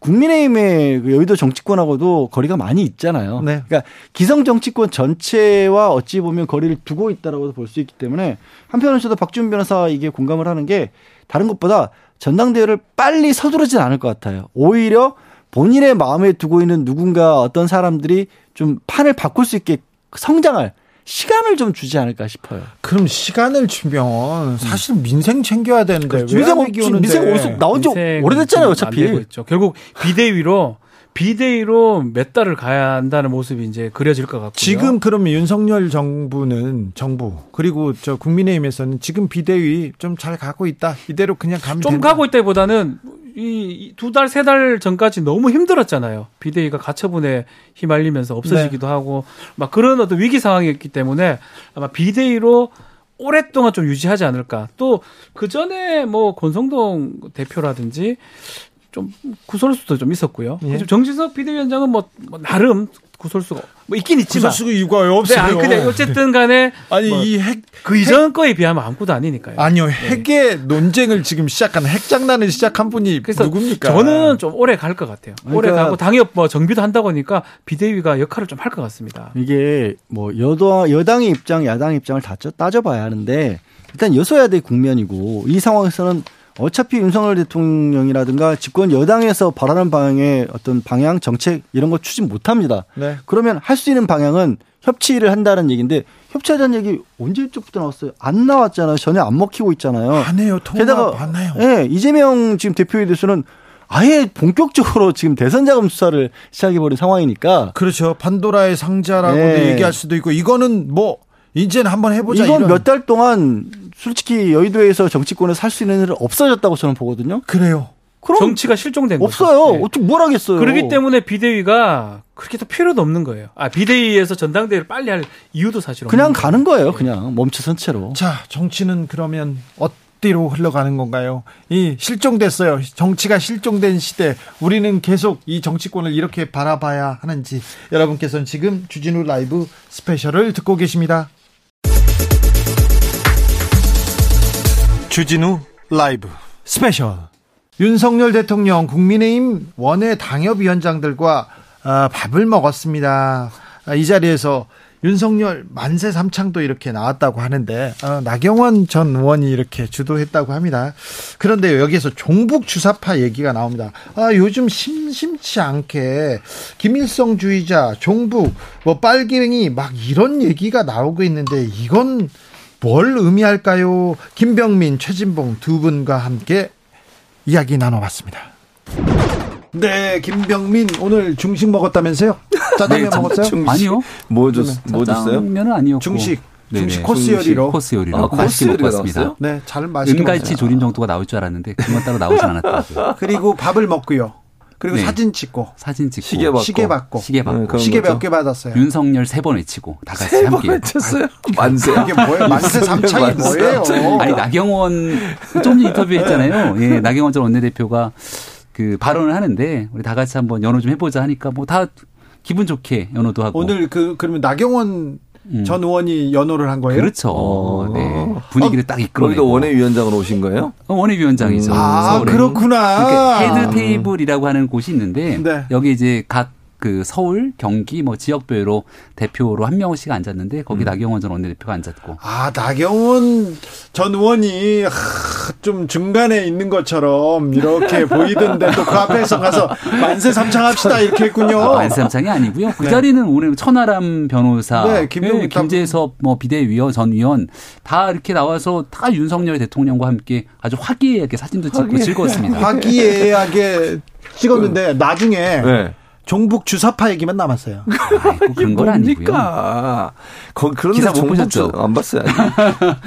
국민의힘의 그 여의도 정치권하고도 거리가 많이 있잖아요. 네. 그러니까 기성 정치권 전체와 어찌 보면 거리를 두고 있다라고 볼수 있기 때문에 한편으로 저도 박준 변호사 이게 공감을 하는 게 다른 것보다 전당대회를 빨리 서두르진 않을 것 같아요. 오히려 본인의 마음에 두고 있는 누군가 어떤 사람들이 좀 판을 바꿀 수 있게 성장할 시간을 좀 주지 않을까 싶어요. 그럼 시간을 주면 사실 민생 챙겨야 되는데 음. 민생 오는데 민생 어디서 나온 지 오래됐잖아요, 어차피. 있죠. 결국 비대위로 비대위로 몇 달을 가야 한다는 모습이 이제 그려질 것 같고요. 지금 그러면 윤석열 정부는 정부 그리고 저 국민의힘에서는 지금 비대위 좀 잘 가고 있다 이대로 그냥 가면 좀 된다. 가고 있다기보다는 이두 달 세 달 전까지 너무 힘들었잖아요. 비대위가 가처분에 휘말리면서 없어지기도 하고 막 그런 어떤 위기 상황이었기 때문에 아마 비대위로 오랫동안 좀 유지하지 않을까. 또 그 전에 뭐 권성동 대표라든지 좀 구설수도 좀 있었고요. 예. 정진석 비대위원장은 뭐, 뭐 나름 구설수가 뭐 있긴 있지만. 구설수가 이유가 왜 네, 없어요. 아니, 근데 어쨌든 간에 아니 뭐 이핵그 이전 거에 비하면 아무것도 아니니까요. 아니요 핵의 논쟁을 지금 시작한 핵 장난을 시작한 분이 그래서 누굽니까? 저는 좀 오래 갈 것 같아요. 오래 그러니까- 가고 당협 뭐 정비도 한다고 하니까 비대위가 역할을 좀 할 것 같습니다. 이게 뭐 여당 여당의 입장, 야당의 입장을 다 쪄- 따져봐야 하는데 일단 여소야대 국면이고 이 상황에서는 어차피 윤석열 대통령이라든가 집권 여당에서 바라는 방향의 어떤 방향 정책 이런 거 추진 못 합니다. 네. 그러면 할 수 있는 방향은 협치를 한다는 얘기인데 협치하자는 얘기 언제부터 나왔어요? 안 나왔잖아요. 전혀 안 먹히고 있잖아요. 안 해요. 게다가 안 해요. 예, 이재명 지금 대표에 대해서는 아예 본격적으로 지금 대선 자금 수사를 시작해버린 상황이니까 그렇죠. 판도라의 상자라고도 네. 얘기할 수도 있고 이거는 뭐 이제는 한번 해보자. 이건. 몇 달 동안 솔직히 여의도에서 정치권에 살 수 있는 일은 없어졌다고 저는 보거든요. 그래요. 그럼 정치가 실종된 거죠. 없어요. 네. 어떻게 뭘 하겠어요. 그렇기 때문에 비대위가 그렇게 더 필요도 없는 거예요. 아 비대위에서 전당대회를 빨리 할 이유도 사실 없는 그냥 거예요. 가는 거예요. 그냥 멈춰선 채로. 자, 정치는 그러면 어디로 흘러가는 건가요? 이 실종됐어요. 정치가 실종된 시대. 우리는 계속 이 정치권을 이렇게 바라봐야 하는지 여러분께서는 지금 주진우 라이브 스페셜을 듣고 계십니다. 주진우 라이브 스페셜. 윤석열 대통령 국민의힘 원외 당협위원장들과 아, 밥을 먹었습니다. 아, 이 자리에서 윤석열 만세 삼창도 이렇게 나왔다고 하는데 어, 나경원 전 의원이 이렇게 주도했다고 합니다. 그런데 여기에서 종북 주사파 얘기가 나옵니다. 아 요즘 심심치 않게 김일성 주의자, 종북, 뭐 빨갱이 막 이런 얘기가 나오고 있는데 이건 뭘 의미할까요? 김병민, 최진봉 두 분과 함께 이야기 나눠봤습니다. 네, 김병민 오늘 중식 먹었다면서요? 짜장면 네, 먹었어요? 중식. 아니요. 뭐 줬, 뭐 줬어요? 짜장면은 아니었고. 중식, 네네. 중식 코스 요리로. 코스 요리로 아, 맛있게 코스. 나왔어요? 네, 잘 맛있게 은갈치 먹었어요. 조림 정도가 나올 줄 알았는데 그만 따로 나오진 않았더라고요. 그리고 밥을 먹고요. 그리고 네. 사진 찍고 사진 찍고 시계 받고. 시계 받고 시계 받고 네, 시계. 몇 개 받았어요. 윤석열 세 번 외치고 다 같이 세번 함께. 외쳤어요? 만세. 이게 뭐예요? 만세 삼창이 뭐예요? 아니 나경원 좀 전에 인터뷰했잖아요. 예, 나경원 전 원내대표가 그 발언을 하는데 우리 다 같이 한번 연호 좀 해보자 하니까 뭐 다 기분 좋게 연호도 하고. 오늘 그 그러면 나경원 음. 전 의원이 연호를 한 거예요? 그렇죠. 어. 네. 분위기를 딱 이끌어내고. 거기도 원외위원장으로 오신 거예요? 어, 원외위원장이죠. 아, 서울에. 그렇구나. 그러니까 헤드 테이블이라고 하는 곳이 있는데 네. 여기 이제 각 그 서울, 경기 뭐 지역별로 대표로 한 명씩 앉았는데 거기 나경원 전 원내대표가 앉았고 아, 나경원 전 의원이 하, 좀 중간에 있는 것처럼 이렇게 [LAUGHS] 보이던데 또 그 앞에서 가서 만세 삼창합시다 이렇게 했군요. 아, 만삼창이 아니고요. 그 자리는 오늘 천하람 변호사, 네, 김병민 네, 김재섭 뭐 비대위원 전 위원 다 이렇게 나와서 다 윤석열 대통령과 함께 아주 화기애애하게 사진도 찍고 즐거웠습니다. 화기애애하게 찍었는데 나중에 네. 종북 주사파 얘기만 남았어요. [LAUGHS] 아이고, 그런 건 아니고요. 거, 그런데 기사 못 보셨죠? 주, 안 봤어요.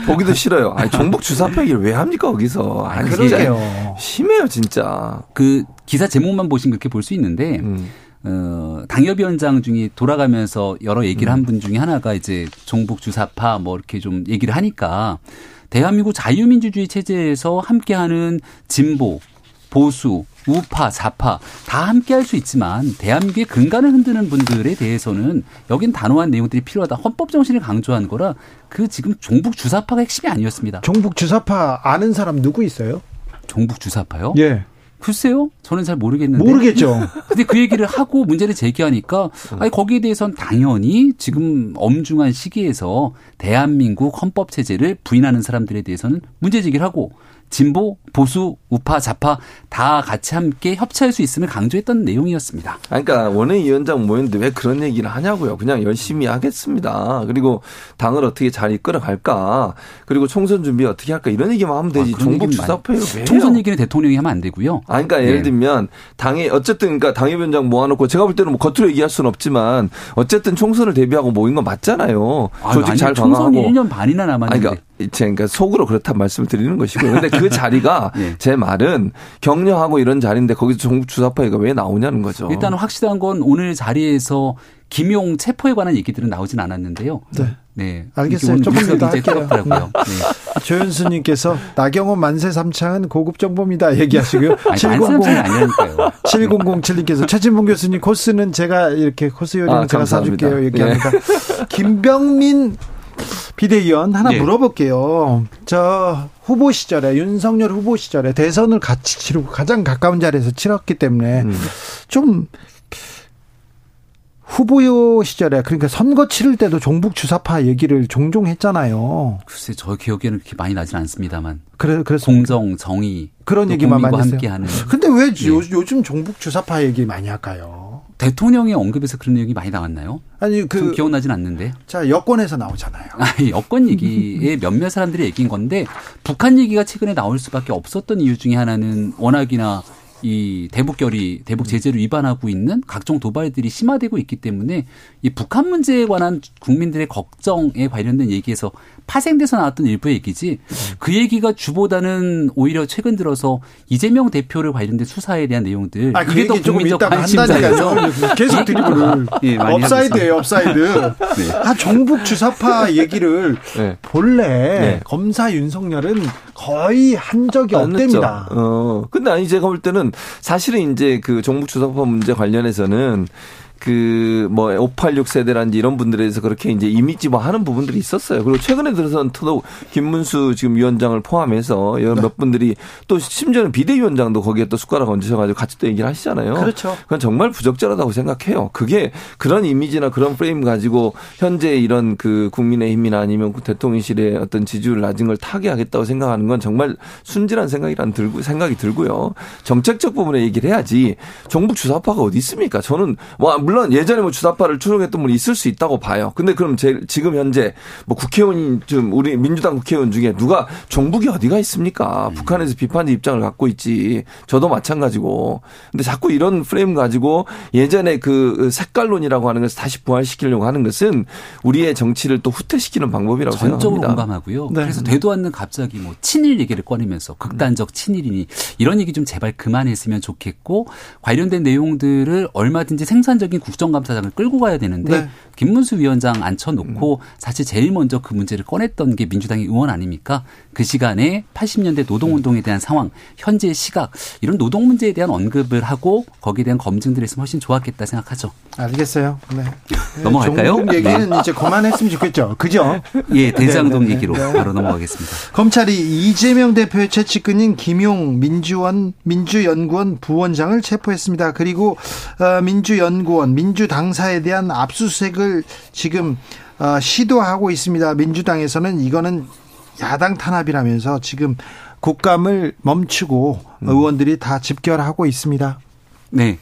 보기도 싫어요. 아니, 종북 주사파 얘기를 왜 합니까, 거기서. 아니, 그러게요. 심해요, 진짜. 그 기사 제목만 보시면 그렇게 볼 수 있는데 음. 어, 당협위원장 중에 돌아가면서 여러 얘기를 한분 중에 하나가 이제 종북 주사파 뭐 이렇게 좀 얘기를 하니까 대한민국 자유민주주의 체제에서 함께하는 진보, 보수, 우파, 좌파 다 함께 할 수 있지만 대한민국의 근간을 흔드는 분들에 대해서는 여긴 단호한 내용들이 필요하다. 헌법 정신을 강조한 거라 그 지금 종북 주사파가 핵심이 아니었습니다. 종북 주사파 아는 사람 누구 있어요? 종북 주사파요? 예. 글쎄요. 저는 잘 모르겠는데. 모르겠죠. [LAUGHS] 근데 그 얘기를 하고 문제를 제기하니까 아니 거기에 대해서는 당연히 지금 엄중한 시기에서 대한민국 헌법 체제를 부인하는 사람들에 대해서는 문제 제기를 하고 진보, 보수, 우파, 좌파 다 같이 함께 협치할 수 있음을 강조했던 내용이었습니다. 그러니까 원외위원장 모였는데 왜 그런 얘기를 하냐고요. 그냥 열심히 하겠습니다. 그리고 당을 어떻게 잘 이끌어갈까. 그리고 총선 준비 어떻게 할까. 이런 얘기만 하면 되지. 아, 왜 해요? 총선 얘기는 대통령이 하면 안 되고요. 아, 그러니까 예를 네. 들면 당에 어쨌든 그러니까 당협위원장 모아놓고 제가 볼 때는 뭐 겉으로 얘기할 수는 없지만 어쨌든 총선을 대비하고 모인 건 맞잖아요. 아유, 조직 아니, 잘 총선이 강화하고. 1년 반이나 아니, 남았는데 그러니까, 제가 속으로 그렇다는 말씀을 드리는 것이고요. 근데 그 [LAUGHS] 자리가 예. 제 말은 격려하고 이런 자리인데 거기서 종북 주사파가 왜 나오냐는 거죠. 일단 확실한 건 오늘 자리에서 김용 체포에 관한 얘기들은 나오진 않았는데요. 네. 네. 알겠어요. 조금 이따 할게요. 뜨겁더라고요. 네. 조현수님께서 나경원 만세 삼창은 고급 정보입니다. 얘기하시고요. 아니, 700 만삼천이 아니라니까요. 7007님께서 최진봉 교수님 코스는 제가 이렇게 코스 요리는 아, 제가 감사합니다. 사줄게요. 얘기합니다. 김병민 비대위원 하나 네. 물어볼게요. 저 후보 시절에 윤석열 후보 시절에 대선을 같이 치르고 가장 가까운 자리에서 치렀기 때문에 음. 좀 후보 시절에 그러니까 선거 치를 때도 종북 주사파 얘기를 종종 했잖아요. 글쎄 저 기억에는 그렇게 많이 나진 않습니다만 그래 그래서 공정, 정의 그런 또 얘기만 많이 했어요. 함께하는 근데 왜 예. 요, 요즘 종북 주사파 얘기 많이 할까요? 대통령의 언급에서 그런 내용이 많이 나왔나요? 아니 좀그 기억나진 않는데. 자 여권에서 나오잖아요. 아니, 여권 얘기에 [LAUGHS] 몇몇 사람들이 얘기인 건데 북한 얘기가 최근에 나올 수밖에 없었던 이유 중에 하나는 워낙이나 이 대북 결의, 대북 제재를 위반하고 있는 각종 도발들이 심화되고 있기 때문에 이 북한 문제에 관한 국민들의 걱정에 관련된 얘기에서 파생돼서 나왔던 일부 얘기지 그 얘기가 주보다는 오히려 최근 들어서 이재명 대표를 관련된 수사에 대한 내용들 아, 그 이게 더 얘기 조금 국민적 한다니까요. [LAUGHS] 계속 드리블을. 예, 오프사이드예요, 오프사이드. 아, 종북 주사파 얘기를 네. 본래 네. 검사 윤석열은 거의 한 적이 안 없답니다. 어. 근데 아니 제가 볼 때는 사실은 이제 그 종북 주사파 문제 관련해서는 그 뭐 586 세대란지 이런 분들에 대해서 그렇게 이제 이미지화 하는 부분들이 있었어요. 그리고 최근에 들어서는 더더욱 김문수 지금 위원장을 포함해서 여러 몇 분들이 또 심지어는 비대위원장도 거기에 또 숟가락 얹으셔가지고 같이 또 얘기를 하시잖아요. 그렇죠. 그건 정말 부적절하다고 생각해요. 그게 그런 이미지나 그런 프레임 가지고 현재 이런 그 국민의힘이나 아니면 그 대통령실의 어떤 지지율 낮은 걸 타개하겠다고 생각하는 건 정말 순진한 생각이란 들고 생각이 들고요. 정책적 부분에 얘기를 해야지 종북 주사파가 어디 있습니까? 저는 뭐 물론 예전에 뭐 주사파를 추종했던 분이 있을 수 있다고 봐요. 근데 그럼 제, 지금 현재 뭐 국회의원이 좀 우리 민주당 국회의원 중에 누가 종북이 어디가 있습니까? 북한에서 비판의 입장을 갖고 있지. 저도 마찬가지고. 근데 자꾸 이런 프레임 가지고 예전에 그 색깔론이라고 하는 것을 다시 부활시키려고 하는 것은 우리의 정치를 또 후퇴시키는 방법이라고 전적으로 생각합니다. 공감하고요. 네. 그래서 되도 않는 갑자기 뭐 친일 얘기를 꺼내면서 극단적 친일이니 이런 얘기 좀 제발 그만했으면 좋겠고 관련된 내용들을 얼마든지 생산적인 국정감사장을 끌고 가야 되는데 네. 김문수 위원장 앉혀놓고 사실 제일 먼저 그 문제를 꺼냈던 게 민주당의 의원 아닙니까? 그 시간에 80년대 노동운동에 대한 상황, 현재의 시각 이런 노동 문제에 대한 언급을 하고 거기에 대한 검증들을 했으면 훨씬 좋았겠다 생각하죠. 알겠어요. 네. [LAUGHS] 넘어갈까요? 얘기는 이제 그만했으면 좋겠죠. 그죠? 예, 대장동 네, 네, 얘기로 네. 바로 넘어가겠습니다. 검찰이 이재명 대표의 최측근인 김용 민주원 민주연구원 부원장을 체포했습니다. 그리고 어, 민주연구원 민주당사에 대한 압수수색을 지금 어, 시도하고 있습니다. 민주당에서는 이거는 야당 탄압이라면서 지금 국감을 멈추고 의원들이 다 집결하고 있습니다. 네.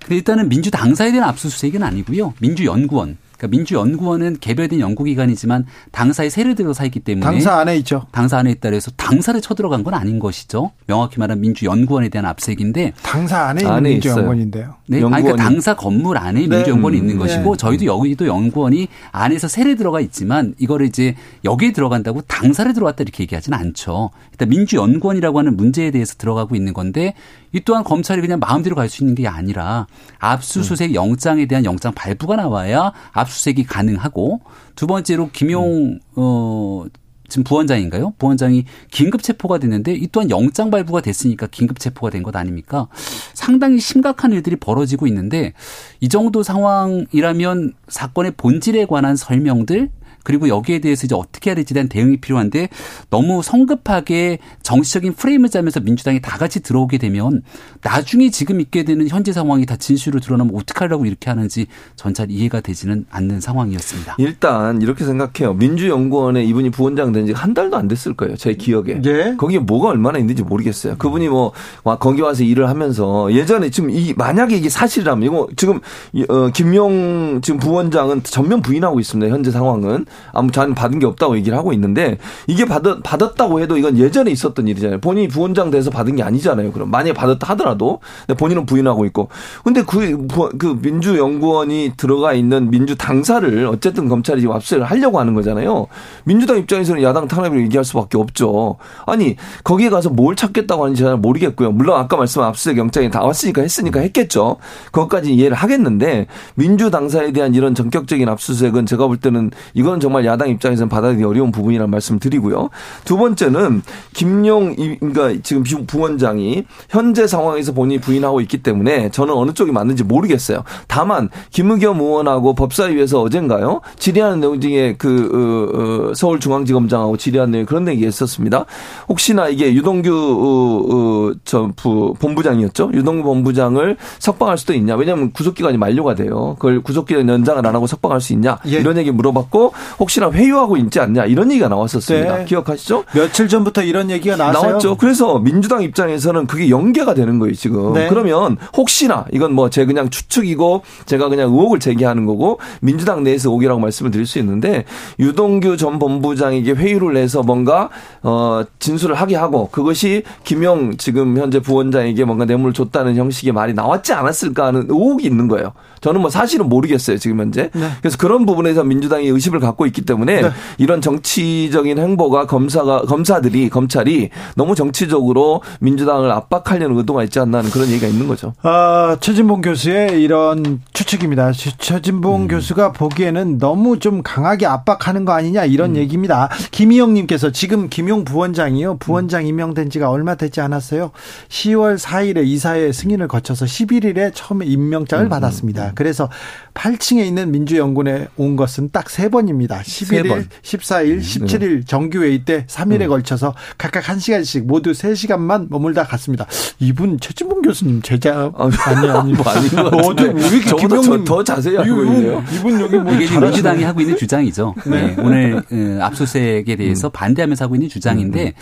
근데 일단은 민주당사에 대한 압수수색은 아니고요. 민주연구원. 그러니까 민주연구원은 개별된 연구기관이지만 당사에 세를 들어서 있기 때문에 당사 안에 있죠. 당사 안에 있다 그래서 당사를 쳐들어간 건 아닌 것이죠. 명확히 말하면 민주연구원에 대한 압색인데 당사 안에 있는 안에 민주연구원인데요. 네, 아니, 연구원이. 그러니까 당사 건물 안에 네. 민주연구원이 음, 있는 것이고 네. 저희도 여기도 연구원이 안에서 세례 들어가 있지만 이거를 이제 여기에 들어간다고 당사를 들어갔다 이렇게 얘기하지는 않죠. 일단 민주연구원이라고 하는 문제에 대해서 들어가고 있는 건데 이 또한 검찰이 그냥 마음대로 갈 수 있는 게 아니라 압수수색 음. 영장에 대한 영장 발부가 나와야 압수 수색이 가능하고 두 번째로 음. 김용 어 지금 부원장인가요? 부원장이 긴급 체포가 됐는데 이 또한 영장 발부가 됐으니까 긴급 체포가 된 것 아닙니까? 상당히 심각한 일들이 벌어지고 있는데 이 정도 상황이라면 사건의 본질에 관한 설명들 그리고 여기에 대해서 이제 어떻게 해야 될지에 대한 대응이 필요한데 너무 성급하게 정치적인 프레임을 짜면서 민주당이 다 같이 들어오게 되면 나중에 지금 있게 되는 현재 상황이 다 진실로 드러나면 어떡하려고 이렇게 하는지 전 잘 이해가 되지는 않는 상황이었습니다. 일단 이렇게 생각해요. 민주연구원에 이분이 부원장 된 지 한 달도 안 됐을 거예요. 제 기억에. 예. 거기에 뭐가 얼마나 있는지 모르겠어요. 그분이 뭐 와, 거기 와서 일을 하면서 예전에 지금 이 만약에 이게 사실이라면 이거 지금 이, 어, 김용 지금 부원장은 전면 부인하고 있습니다. 현재 상황은 아무 자는 받은 게 없다고 얘기를 하고 있는데 이게 받았 받았다고 해도 이건 예전에 있었던 일이잖아요. 본인이 부원장 돼서 받은 게 아니잖아요. 그럼 만약에 받았다 하더라도 본인은 부인하고 있고 근데 그, 부- 그 민주연구원이 들어가 있는 민주 당사를 어쨌든 검찰이 지금 압수를 하려고 하는 거잖아요. 민주당 입장에서는 야당 탄압을 얘기할 수밖에 없죠. 아니 거기에 가서 뭘 찾겠다고 하는지 잘 모르겠고요. 물론 아까 말씀한 압수수색 영장이 다 왔으니까 했으니까 했겠죠. 그것까지 이해를 하겠는데 민주 당사에 대한 이런 전격적인 압수수색은 제가 볼 때는 이건 정말 야당 입장에서는 받아들이기 어려운 부분이라는 말씀 드리고요. 두 번째는 김용 이- 그러니까 지금 부- 부원장이 현재 상황에서 본인이 부인하고 있기 때문에 저는 어느 쪽이 맞는지 모르겠어요. 다만 김의겸 의원하고 법사위에서 어젠가요 질의하는 내용 중에 그 어, 어, 서울중앙지검장하고 질의한 내용 그런 얘기가 있었습니다. 혹시나 이게 유동규 어, 어, 본부장이었죠. 유동규 본부장을 석방할 수도 있냐? 왜냐하면 구속기간이 만료가 돼요. 그걸 구속기간 연장을 안 하고 석방할 수 있냐? 예. 이런 얘기 물어봤고 혹시나 회유하고 있지 않냐? 이런 얘기가 나왔었습니다. 네. 기억하시죠? 며칠 전부터 이런 얘기가 나왔어요. 나왔죠. 그래서 민주당 입장에서는 그게 연계가 되는 거예요, 지금. 네. 그러면 혹시나 이건 뭐 제 그냥 추측이고 제가 그냥 의혹을 제기하는 거고 민주당 내에서 의혹이라고 말씀을 드릴 수 있는데 유동규 전 본부장에게 회유를 해서 뭔가 어 진술을 하게 하고 그것이 김용 지금 현재 부원장에게 뭔가 뇌물을 줬다는 형식의 말이 나왔지 않았을까 하는 의혹이 있는 거예요. 저는 뭐 사실은 모르겠어요, 지금 현재. 그래서 그런 부분에서 민주당이 의심을 갖고 있기 때문에 네. 이런 정치적인 행보가 검사가 검사들이 검찰이 너무 정치적으로 민주당을 압박하려는 의도가 있지 않나 하는 그런 얘기가 있는 거죠. 아, 최진봉 교수의 이런 추측입니다. 최- 최진봉 음. 교수가 보기에는 너무 좀 강하게 압박하는 거 아니냐 이런 음. 얘기입니다. 김희영 님께서 지금 김용 부원장이요. 부원장 임명된 지가 얼마 되지 않았어요. 10월 4일에 이사회 승인을 거쳐서 11일에 처음에 음, 임명장을 받았습니다. 그래서 8층에 있는 민주연구원에 온 것은 딱 세 번입니다. 11일, 번. 음, 14일, 17일 정규회의 때 3일에 걸쳐서 각각 1시간씩 모두 3시간만 머물다 갔습니다. 이분 최진봉 교수님 제자 아니 아니 뭐 아닌 것 같은데. 왜 이렇게 김용님 더- 더 자세히 이분- 있네요. 이분 여기 뭐 이게 지금. 민주당이 하고 있는 주장이죠. 네. 오늘 어, 압수수색에 대해서 반대하면서 하고 있는 주장인데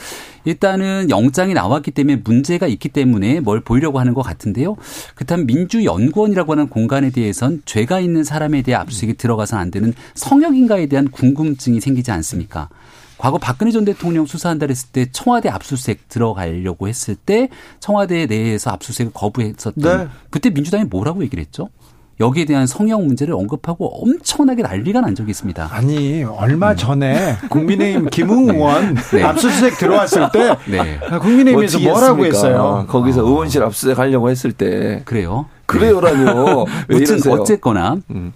일단은 영장이 나왔기 때문에 문제가 있기 때문에 뭘 보이려고 하는 것 같은데요. 그렇다면 민주연구원이라고 하는 공간에 대해선 죄가 있는 사람에 대해 압수수색이 들어가서는 안 되는 성역인가에 대한 궁금증이 생기지 않습니까? 과거 박근혜 전 대통령 수사한다 했을 때 청와대 압수수색 들어가려고 했을 때 청와대 내에서 압수수색을 거부했었던 네. 그때 민주당이 뭐라고 얘기를 했죠? 여기에 대한 성형 문제를 언급하고 엄청나게 난리가 난 적이 있습니다. 아니 얼마 전에 국민의힘 김웅 [LAUGHS] 의원 네. 압수수색 들어왔을 때 네. 국민의힘에서 어떻게 뭐라고 했습니까? 했어요? 거기서 의원실 압수수색 하려고 했을 때 그래요. 그래요라뇨. 이러세요? 어쨌거나 음.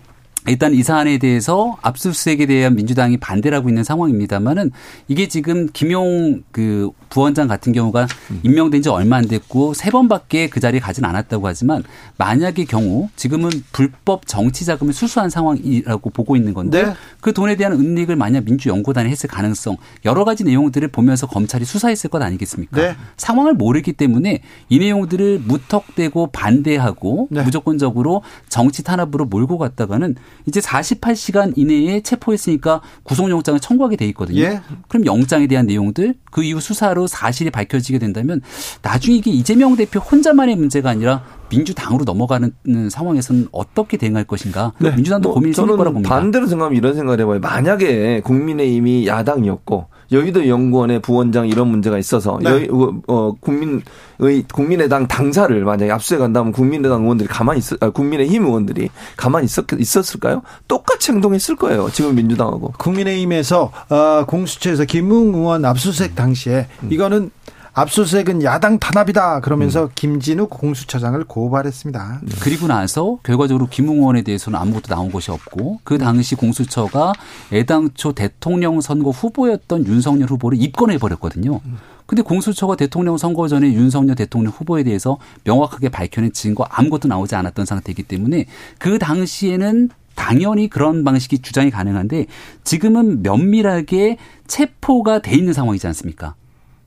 일단 이 사안에 대해서 압수수색에 대한 민주당이 반대를 하고 있는 상황입니다만은 이게 지금 김용 그 부원장 같은 경우가 음. 임명된 지 얼마 안 됐고 세 번밖에 그 자리에 가진 않았다고 하지만 만약의 경우 지금은 불법 정치 자금을 수수한 상황이라고 보고 있는 건데 네. 그 돈에 대한 은닉을 만약 민주연구단이 했을 가능성 여러 가지 내용들을 보면서 검찰이 수사했을 것 아니겠습니까? 네. 상황을 모르기 때문에 이 내용들을 무턱대고 반대하고 네. 무조건적으로 정치 탄압으로 몰고 갔다가는 이제 48시간 이내에 체포했으니까 구속영장을 청구하게 돼 있거든요. 예. 그럼 영장에 대한 내용들 그 이후 수사로 사실이 밝혀지게 된다면 나중에 이게 이재명 대표 혼자만의 문제가 아니라 민주당으로 넘어가는 상황에서는 어떻게 대응할 것인가 민주당도 뭐 고민이 생길 저는 거라고 봅니다. 반대로 생각하면 이런 생각을 해봐요. 만약에 국민의힘이 야당이었고 여의도 연구원의 부원장 이런 문제가 있어서 네. 여의, 어, 국민의 국민의당 당사를 만약에 압수해 간다면 국민의당 의원들이 가만히 있, 아, 국민의힘 의원들이 가만히 있었, 있었을까요? 똑같이 행동했을 거예요. 지금 민주당하고. 국민의힘에서 어, 공수처에서 김웅 의원 압수수색 당시에 음. 이거는 압수수색은 야당 탄압이다 그러면서 김진욱 공수처장을 고발했습니다. 그리고 나서 결과적으로 김웅원에 대해서는 아무것도 나온 것이 없고 그 당시 공수처가 애당초 대통령 선거 후보였던 윤석열 후보를 입건해 버렸거든요. 근데 공수처가 대통령 선거 전에 윤석열 대통령 후보에 대해서 명확하게 밝혀낸 증거 아무것도 나오지 않았던 상태이기 때문에 그 당시에는 당연히 그런 방식이 주장이 가능한데 지금은 면밀하게 체포가 돼 있는 상황이지 않습니까?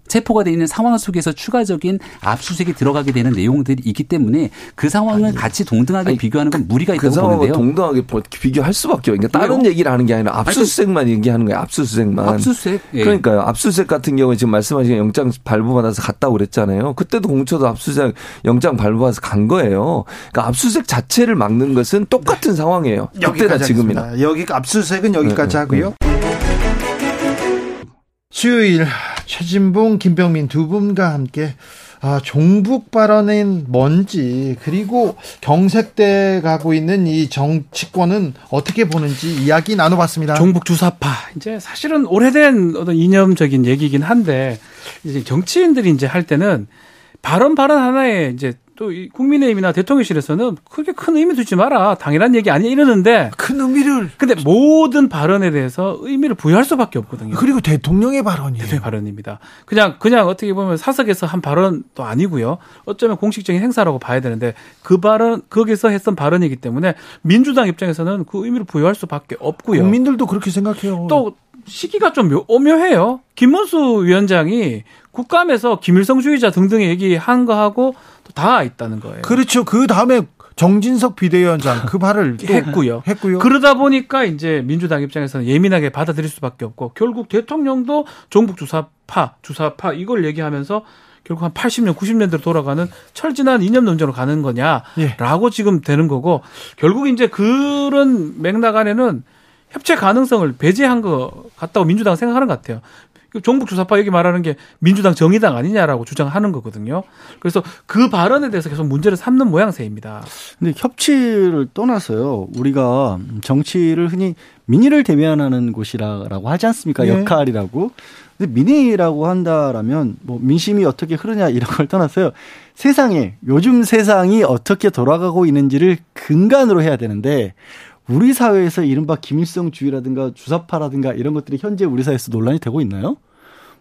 체포가 돼 있는 상황 속에서 추가적인 압수수색이 들어가게 되는 내용들이 있기 때문에 그 상황을 아니, 같이 동등하게 아니, 비교하는 건 무리가 그 있다고 그 보는데요. 동등하게 비교할 수밖에 없어요. 그러니까 다른 얘기를 하는 게 아니라 압수수색만 아니, 얘기하는 거예요. 압수수색만. 압수수색. 예. 그러니까요. 압수수색 같은 경우에 지금 말씀하신 영장 발부받아서 갔다고 그랬잖아요. 그때도 공처도 압수수색 영장 발부받아서 간 거예요. 그러니까 압수수색 자체를 막는 것은 똑같은 네. 상황이에요. 그때나 지금이나. 여기 압수수색은 여기까지 네, 네 하고요. 네. 수요일 최진봉, 김병민 두 분과 함께 아, 종북 발언은 뭔지 그리고 경색돼 가고 있는 이 정치권은 어떻게 보는지 이야기 나눠봤습니다. 종북 주사파 이제 사실은 오래된 어떤 이념적인 얘기긴 한데 이제 정치인들이 이제 할 때는 발언 발언 하나에 이제 또 국민의힘이나 대통령실에서는 크게 큰 의미 두지 마라. 당연한 얘기 아니야 이러는데 큰 의미를 근데 모든 발언에 대해서 의미를 부여할 수밖에 없거든요. 그리고 대통령의 발언이에요. 대통령 발언입니다. 그냥 그냥 어떻게 보면 사석에서 한 발언도 아니고요. 어쩌면 공식적인 행사라고 봐야 되는데 그 발언 거기서 했던 발언이기 때문에 민주당 입장에서는 그 의미를 부여할 수밖에 없고요. 국민들도 그렇게 생각해요. 또 시기가 좀 오묘해요. 김문수 위원장이 국감에서 김일성주의자 등등 얘기한 거하고 다 있다는 거예요. 그렇죠. 그 다음에 정진석 비대위원장 그 발을 했고요. 했고요. 그러다 보니까 이제 민주당 입장에서는 예민하게 받아들일 수밖에 없고 결국 대통령도 종북 주사파, 주사파 이걸 얘기하면서 결국 한 80년, 90년대로 돌아가는 철진한 이념 논쟁으로 가는 거냐라고 예. 지금 되는 거고 결국 이제 그런 맥락 안에는 협체 가능성을 배제한 것 같다고 민주당 생각하는 것 같아요. 종북 주사파 여기 말하는 게 민주당 정의당 아니냐라고 주장하는 거거든요. 그래서 그 발언에 대해서 계속 문제를 삼는 모양새입니다. 근데 협치를 떠나서요. 우리가 정치를 흔히 민의를 대변하는 곳이라고 하지 않습니까? 네. 역할이라고. 근데 민의라고 한다라면 뭐 민심이 어떻게 흐르냐 이런 걸 떠나서요. 세상에 요즘 세상이 어떻게 돌아가고 있는지를 근간으로 해야 되는데 우리 사회에서 이른바 김일성주의라든가 주사파라든가 이런 것들이 현재 우리 사회에서 논란이 되고 있나요?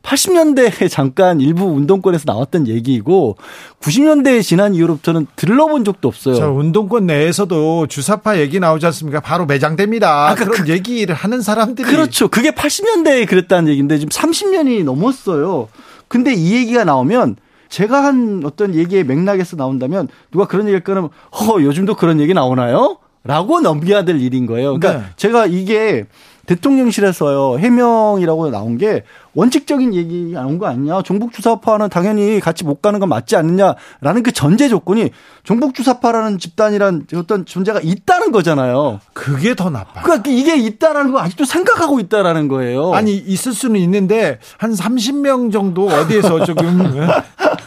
80년대에 [LAUGHS] 잠깐 일부 운동권에서 나왔던 얘기이고 90년대에 지난 이후로부터는 들러본 적도 없어요. 저 운동권 내에서도 주사파 얘기 나오지 않습니까? 바로 매장됩니다. 아까 그런 그, 얘기를 하는 사람들이 그렇죠. 그게 80년대에 그랬다는 얘기인데 지금 30년이 넘었어요. 근데 이 얘기가 나오면 제가 한 어떤 얘기의 맥락에서 나온다면 누가 그런 얘기를 끊으면 허 요즘도 그런 얘기 나오나요? 라고 넘겨야 될 일인 거예요. 그러니까 네. 제가 이게 대통령실에서요 해명이라고 나온 게 원칙적인 얘기 나온 거 아니냐 종북 주사파는 당연히 같이 못 가는 건 맞지 않느냐라는 그 전제 조건이 종북 주사파라는 집단이란 어떤 존재가 있다는 거잖아요. 그게 더 나빠. 그러니까 이게 있다라는 거 아직도 생각하고 있다라는 거예요. 아니 있을 수는 있는데 한 30명 정도 어디에서 [LAUGHS] 조금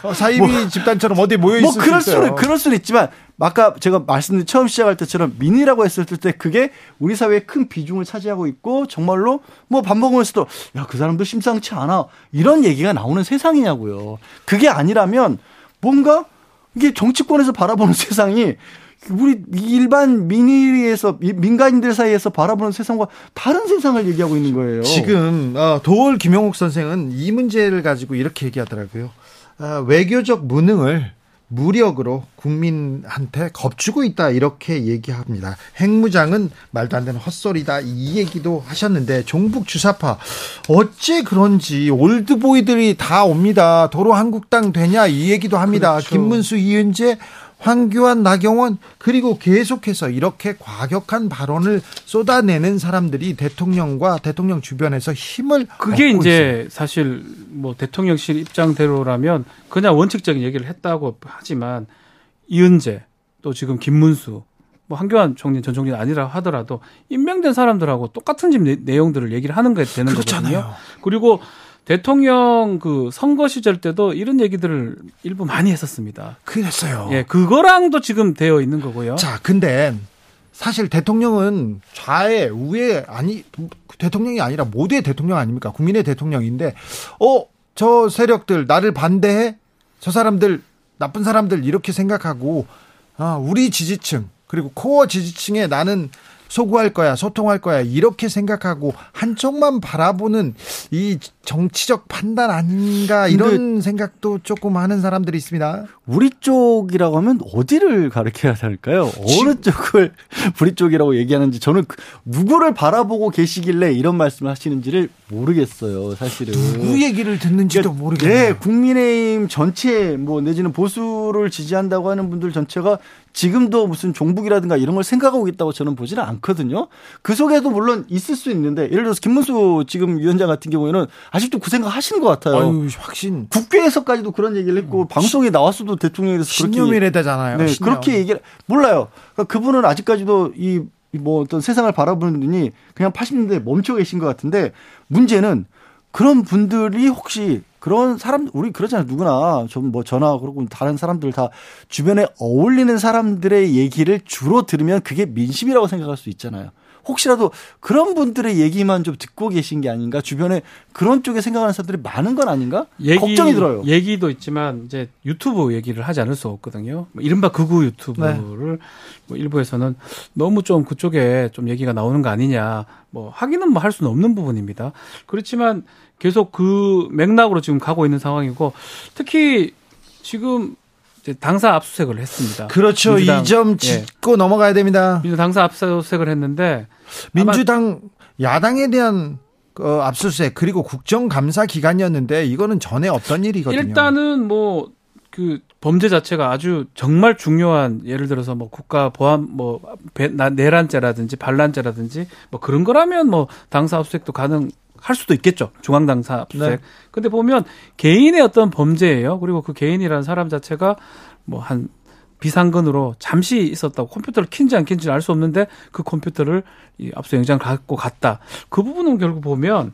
어, 사이비 뭐, 집단처럼 어디 모여 있을 뭐 그럴 수는 그럴 수는 있지만 아까 제가 말씀드린 처음 시작할 때처럼 민이라고 했을 때 그게 우리 사회에 큰 비중을 차지하고 있고 정말로 뭐 밥 먹으면서도 야 그 사람도 심상치 않아 이런 얘기가 나오는 세상이냐고요. 그게 아니라면 뭔가 이게 정치권에서 바라보는 [LAUGHS] 세상이 우리 일반 민의에서 민간인들 사이에서 바라보는 세상과 다른 세상을 얘기하고 있는 거예요. 지금 어, 도월 김영욱 선생은 이 문제를 가지고 이렇게 얘기하더라고요. 어, 외교적 무능을 무력으로 국민한테 겁주고 있다 이렇게 얘기합니다. 핵무장은 말도 안 되는 헛소리다 이 얘기도 하셨는데 종북 주사파 어째 그런지 올드보이들이 다 옵니다. 도로 한국당 되냐 이 얘기도 합니다. 그렇죠. 김문수 이은재 황교안, 나경원 그리고 계속해서 이렇게 과격한 발언을 쏟아내는 사람들이 대통령과 대통령 주변에서 힘을 그게 이제 있어요. 사실 뭐 대통령실 입장대로라면 그냥 원칙적인 얘기를 했다고 하지만 이은재 또 지금 김문수 뭐 한교안 총리 전 총리 아니라 하더라도 임명된 사람들하고 똑같은 집 내 용들을 얘기를 하는 게 되는 그렇잖아요. 거거든요. 그리고 대통령 그 선거 시절 때도 이런 얘기들을 일부 많이 했었습니다. 그랬어요. 예, 그거랑도 지금 되어 있는 거고요. 자, 근데 사실 대통령은 좌에 우에 아니 대통령이 아니라 모두의 대통령 아닙니까? 국민의 대통령인데 어, 저 세력들 나를 반대해? 저 사람들 나쁜 사람들 이렇게 생각하고 아, 우리 지지층 그리고 코어 지지층에 나는 소구할 거야, 소통할 거야 이렇게 생각하고 한쪽만 바라보는 이 정치적 판단 아닌가 이런 생각도 조금 하는 사람들이 있습니다. 우리 쪽이라고 하면 어디를 가르쳐야 할까요? 어느 쪽을 [LAUGHS] 우리 쪽이라고 얘기하는지 저는 그 누구를 바라보고 계시길래 이런 말씀을 하시는지를 모르겠어요, 사실은. 누구 얘기를 듣는지도 모르겠네요. 네, 국민의힘 전체 뭐 내지는 보수를 지지한다고 하는 분들 전체가 지금도 무슨 종북이라든가 이런 걸 생각하고 있다고 저는 보지는 않거든요. 그 속에도 물론 있을 수 있는데 예를 들어서 김문수 지금 위원장 같은 경우에는 아직도 그 생각 하시는 것 같아요. 아유, 확신. 국회에서까지도 그런 얘기를 했고 방송에 나왔어도 대통령에 대해서 그렇게 신념이래다잖아요. 네, 신념. 그렇게 얘기를 몰라요. 그러니까 그분은 아직까지도 이 뭐 어떤 세상을 바라보는 눈이 그냥 80년대에 멈춰 계신 것 같은데 문제는 그런 분들이 혹시 그런 사람 우리 그러잖아요. 누구나 좀 뭐 전화 그러고 다른 사람들 다 주변에 어울리는 사람들의 얘기를 주로 들으면 그게 민심이라고 생각할 수 있잖아요. 혹시라도 그런 분들의 얘기만 좀 듣고 계신 게 아닌가? 주변에 그런 쪽에 생각하는 사람들이 많은 건 아닌가? 걱정이 들어요. 얘기도 있지만 이제 유튜브 얘기를 하지 않을 수 없거든요. 뭐 이른바 극우 유튜브를 뭐 일부에서는 너무 좀 그쪽에 좀 얘기가 나오는 거 아니냐. 뭐 하기는 뭐 할 수는 없는 부분입니다. 그렇지만 계속 그 맥락으로 지금 가고 있는 상황이고 특히 지금 당사 압수수색을 했습니다. 그렇죠. 이점 예. 짚고 넘어가야 됩니다. 민주당 당사 압수수색을 했는데 민주당 야당에 대한 어, 압수수색 그리고 국정감사 기간이었는데 이거는 전에 없던 일이거든요. 일단은 뭐 그 범죄 자체가 아주 정말 중요한 예를 들어서 뭐 국가 보안 뭐 배- 나- 내란죄라든지 반란죄라든지 뭐 그런 거라면 뭐 당사 압수수색도 가능 할 수도 있겠죠. 중앙 당사 압수수색. 네. 근데 보면 개인의 어떤 범죄예요. 그리고 그 개인이라는 사람 자체가 뭐 한 비상근으로 잠시 있었다고 컴퓨터를 킨지 안 킨지 알 수 없는데 그 컴퓨터를 이 압수영장을 갖고 갔다. 그 부분은 결국 보면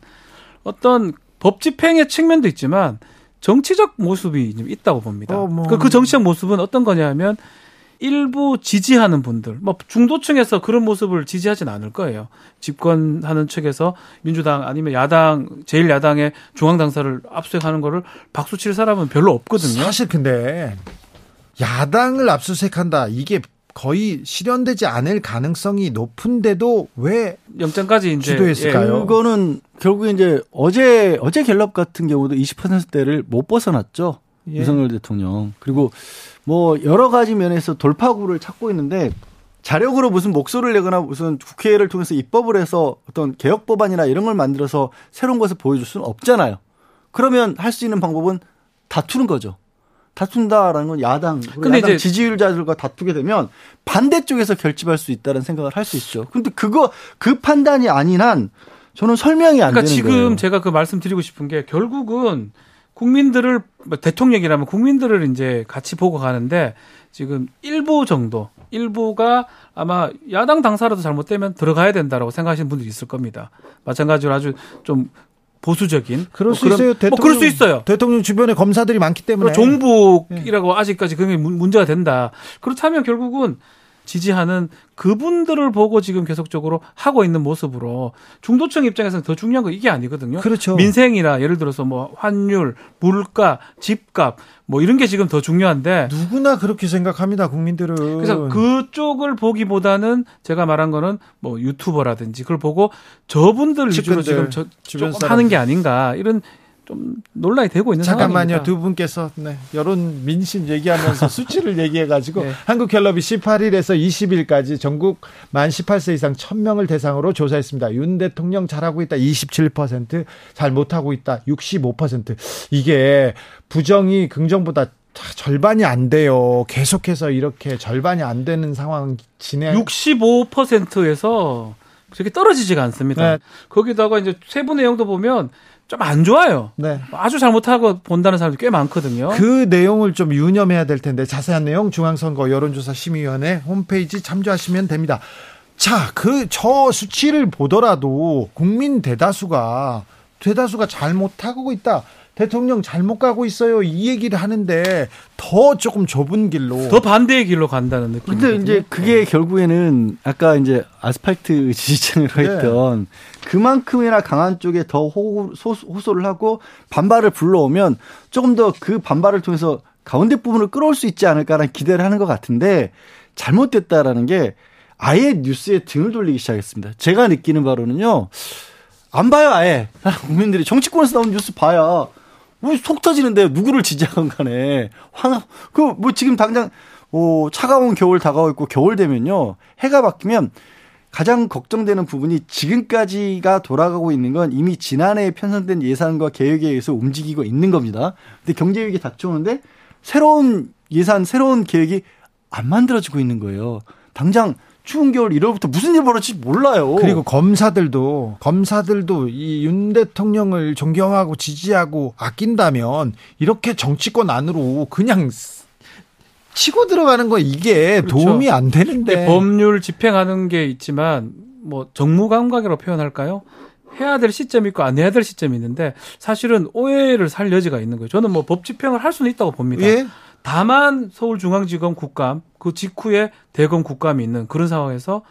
어떤 법 집행의 측면도 있지만 정치적 모습이 좀 있다고 봅니다. 어, 뭐. 그, 그 정치적 모습은 어떤 거냐면 일부 지지하는 분들, 뭐 중도층에서 그런 모습을 지지하진 않을 거예요. 집권하는 측에서 민주당 아니면 야당 제일 야당의 중앙 당사를 압수수색하는 거를 박수 칠 사람은 별로 없거든요. 사실 근데 야당을 압수수색한다 이게 거의 실현되지 않을 가능성이 높은데도 왜 영장까지 이제 주도했을까요? 그거는 결국에 이제 어제 어제 갤럽 같은 경우도 20%대를 못 벗어났죠. 예. 윤석열 대통령. 그리고 뭐 여러 가지 면에서 돌파구를 찾고 있는데 자력으로 무슨 목소리를 내거나 무슨 국회를 통해서 입법을 해서 어떤 개혁 법안이나 이런 걸 만들어서 새로운 것을 보여줄 수는 없잖아요. 그러면 할 수 있는 방법은 다투는 거죠. 다툰다라는 건 야당, 근데 야당 이제- 지지율자들과 다투게 되면 반대쪽에서 결집할 수 있다는 생각을 할 수 있죠. 근데 그거 그 판단이 아닌 한 저는 설명이 안 그러니까 되는 지금 거예요. 제가 그 말씀드리고 싶은 게 결국은 국민들을 뭐 대통령이라면 국민들을 이제 같이 보고 가는데 지금 일부 정도 일부가 아마 야당 당사라도 잘못되면 들어가야 된다라고 생각하시는 분들이 있을 겁니다. 마찬가지로 아주 좀 보수적인 그럴 뭐수 그런- 있어요. 뭐 그럴 수 있어요. 대통령 주변에 검사들이 많기 때문에 종북이라고 아직까지 그게 문- 문제가 된다. 그렇다면 결국은 지지하는 그분들을 보고 지금 계속적으로 하고 있는 모습으로 중도층 입장에서는 더 중요한 건 이게 아니거든요. 그렇죠. 민생이나 예를 들어서 뭐 환율, 물가, 집값 뭐 이런 게 지금 더 중요한데 누구나 그렇게 생각합니다. 국민들은. 그래서 그쪽을 보기보다는 제가 말한 거는 뭐 유튜버라든지 그걸 보고 저분들 위주로 지금 저, 조금. 하는 게 아닌가 이런 좀 논란이 되고 있는 잠깐만요. 상황입니다. 두 분께서 네, 여론 민심 얘기하면서 [LAUGHS] 수치를 얘기해가지고 네. 한국갤럽이 18일에서 20일까지 전국 만 18세 이상 1000명을 대상으로 조사했습니다. 윤 대통령 잘하고 있다 27%, 잘 못하고 있다 65%. 이게 부정이 긍정보다 절반이 안 돼요. 계속해서 이렇게 절반이 안 되는 상황 진행. 65%에서 그렇게 떨어지지가 않습니다. 네. 거기다가 이제 세부 내용도 보면 좀 안 좋아요. 네. 아주 잘못하고 본다는 사람들이 꽤 많거든요. 그 내용을 좀 유념해야 될 텐데 자세한 내용 중앙선거 여론조사 심의위원회 홈페이지 참조하시면 됩니다. 자, 그 저 수치를 보더라도 국민 대다수가 대다수가 잘못하고 있다. 대통령 잘못 가고 있어요. 이 얘기를 하는데 더 조금 좁은 길로 더 반대의 길로 간다는 느낌. 근데 이제 그게 결국에는 아까 이제 아스팔트 [LAUGHS] 지지층으로 네. 했던 그만큼이나 강한 쪽에 더 호, 소, 호소를 하고 반발을 불러오면 조금 더 그 반발을 통해서 가운데 부분을 끌어올 수 있지 않을까라는 기대를 하는 것 같은데 잘못됐다라는 게 아예 뉴스에 등을 돌리기 시작했습니다. 제가 느끼는 바로는요. 안 봐요 아예 [LAUGHS] 국민들이 정치권에서 나온 뉴스 봐야 뭐속 터지는데 누구를 지지하건 간에 황그 뭐 지금 당장 어, 차가운 겨울 다가오고 있고 겨울 되면요 해가 바뀌면 가장 걱정되는 부분이 지금까지가 돌아가고 있는 건 이미 지난해에 편성된 예산과 계획에 의해서 움직이고 있는 겁니다. 근데 경제 위기 닥쳐오는데 새로운 예산, 새로운 계획이 안 만들어지고 있는 거예요. 당장 추운 겨울 1월부터 무슨 일 벌어질지 몰라요. 그리고 검사들도 검사들도 이 윤 대통령을 존경하고 지지하고 아낀다면 이렇게 정치권 안으로 그냥 치고 들어가는 거 이게 그렇죠. 도움이 안 되는데 법률 집행하는 게 있지만 뭐 정무감각이라고 표현할까요? 해야 될 시점이 있고 안 해야 될 시점이 있는데 사실은 오해를 살 여지가 있는 거예요. 저는 뭐 법 집행을 할 수는 있다고 봅니다. 예? 다만 서울중앙지검 국감 그 직후에 대검 국감이 있는 그런 상황에서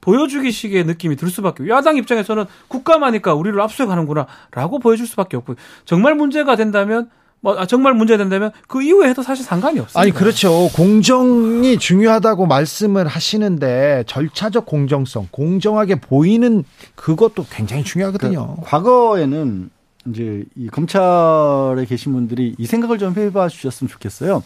보여주기식의 느낌이 들 수밖에 없고 야당 입장에서는 국감하니까 우리를 압수해가는구나라고 보여줄 수밖에 없고 정말 문제가 된다면 뭐 아, 정말 문제가 된다면 그 이후에 해도 사실 상관이 없습니다. 아니 그렇죠. 공정이 중요하다고 말씀을 하시는데 절차적 공정성, 공정하게 보이는 그것도 굉장히 중요하거든요. 그 과거에는 이제 이 검찰에 계신 분들이 이 생각을 좀 해봐 주셨으면 좋겠어요.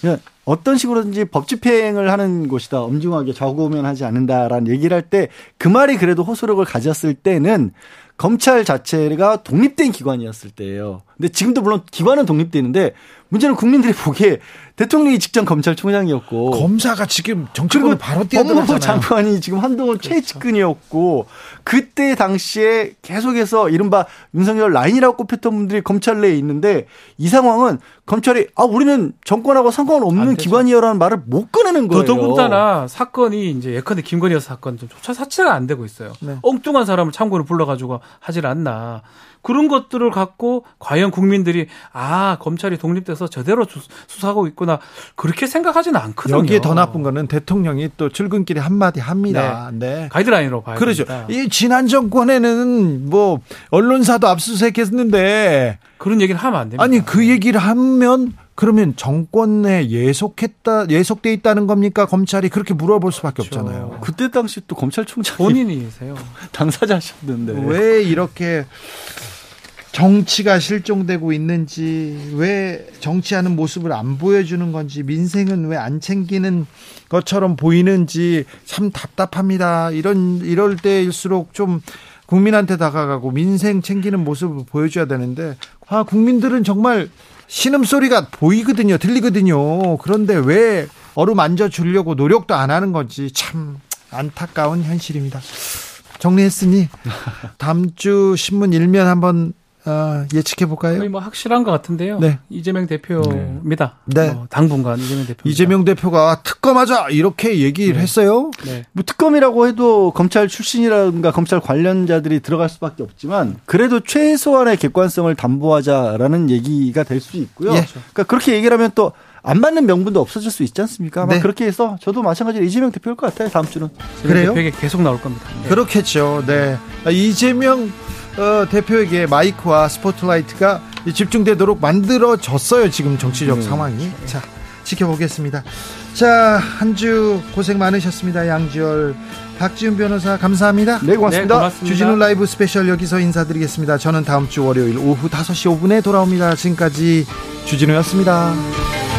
그냥 어떤 식으로든지 법 집행을 하는 곳이다. 엄중하게 저구면하지 않는다라는 얘기를 할 때 그 말이 그래도 호소력을 가졌을 때는 검찰 자체가 독립된 기관이었을 때예요. 근데 지금도 물론 기관은 독립되는데 문제는 국민들이 보기에 대통령이 직전 검찰총장이었고 검사가 지금 정치권을 바로 뛰어들었잖아요. 법무부 장관이 지금 한동안 최측근이었고 그때 당시에 계속해서 이른바 윤석열 라인이라고 꼽혔던 분들이 검찰 내에 있는데 이 상황은 검찰이 아 우리는 정권하고 상관없는. 기관이라는 말을 못 꺼내는 거예요. 더더군다나 사건이 이제 예컨대 김건희 여사 사건 좀 조차 자체가 안 되고 있어요. 네. 엉뚱한 사람을 참고로 불러가지고 하질 않나. 그런 것들을 갖고 과연 국민들이 아 검찰이 독립돼서 제대로 수- 수사하고 있구나 그렇게 생각하지는 않거든요. 여기에 더 나쁜 거는 대통령이 또 출근길에 한마디 합니다. 네. 가이드라인으로 봐야 그렇죠. 됩니다. 이 지난 정권에는 뭐 언론사도 압수수색했는데 그런 얘기를 하면 안 됩니다. 아니 그 얘기를 하면 그러면 정권에 예속했다 예속돼 있다는 겁니까 검찰이 그렇게 물어볼 수밖에 그렇죠. 없잖아요. 그때 당시 또 검찰총장이 본인이세요. [LAUGHS] 당사자셨는데 왜 이렇게 정치가 실종되고 있는지 왜 정치하는 모습을 안 보여주는 건지 민생은 왜 안 챙기는 것처럼 보이는지 참 답답합니다. 이런 이럴 때일수록 좀 국민한테 다가가고 민생 챙기는 모습을 보여줘야 되는데 아 국민들은 정말 신음 소리가 보이거든요, 들리거든요. 그런데 왜 어루만져 주려고 노력도 안 하는 건지 참 안타까운 현실입니다. 정리했으니 [LAUGHS] 다음 주 신문 일면 한번 어, 예측해 볼까요? 거의 뭐 확실한 것 같은데요. 네. 이재명 대표입니다. 네. 어, 당분간 이재명 대표. 이재명 대표가 특검하자 이렇게 얘기를 네. 했어요. 네. 뭐 특검이라고 해도 검찰 출신이라든가 검찰 관련자들이 들어갈 수밖에 없지만 그래도 최소한의 객관성을 담보하자라는 얘기가 될 수 있고요. 예. 그러니까 그렇게 얘기를 하면 또 안 맞는 명분도 없어질 수 있지 않습니까? 네. 그렇게 해서 저도 마찬가지로 이재명 대표일 것 같아요. 다음 주는. 그래요? 대표에게 계속 나올 겁니다. 네. 그렇겠죠. 네. 아, 이재명 어, 대표에게 마이크와 스포트라이트가 집중되도록 만들어졌어요. 지금 정치적 상황이. 자, 지켜보겠습니다. 자, 한 주 고생 많으셨습니다. 양지열, 박지훈 변호사 감사합니다. 네, 고맙습니다. 네, 고맙습니다. 주진우 라이브 스페셜 여기서 인사드리겠습니다. 저는 다음 주 월요일 오후 5시 5분에 돌아옵니다. 지금까지 주진우였습니다.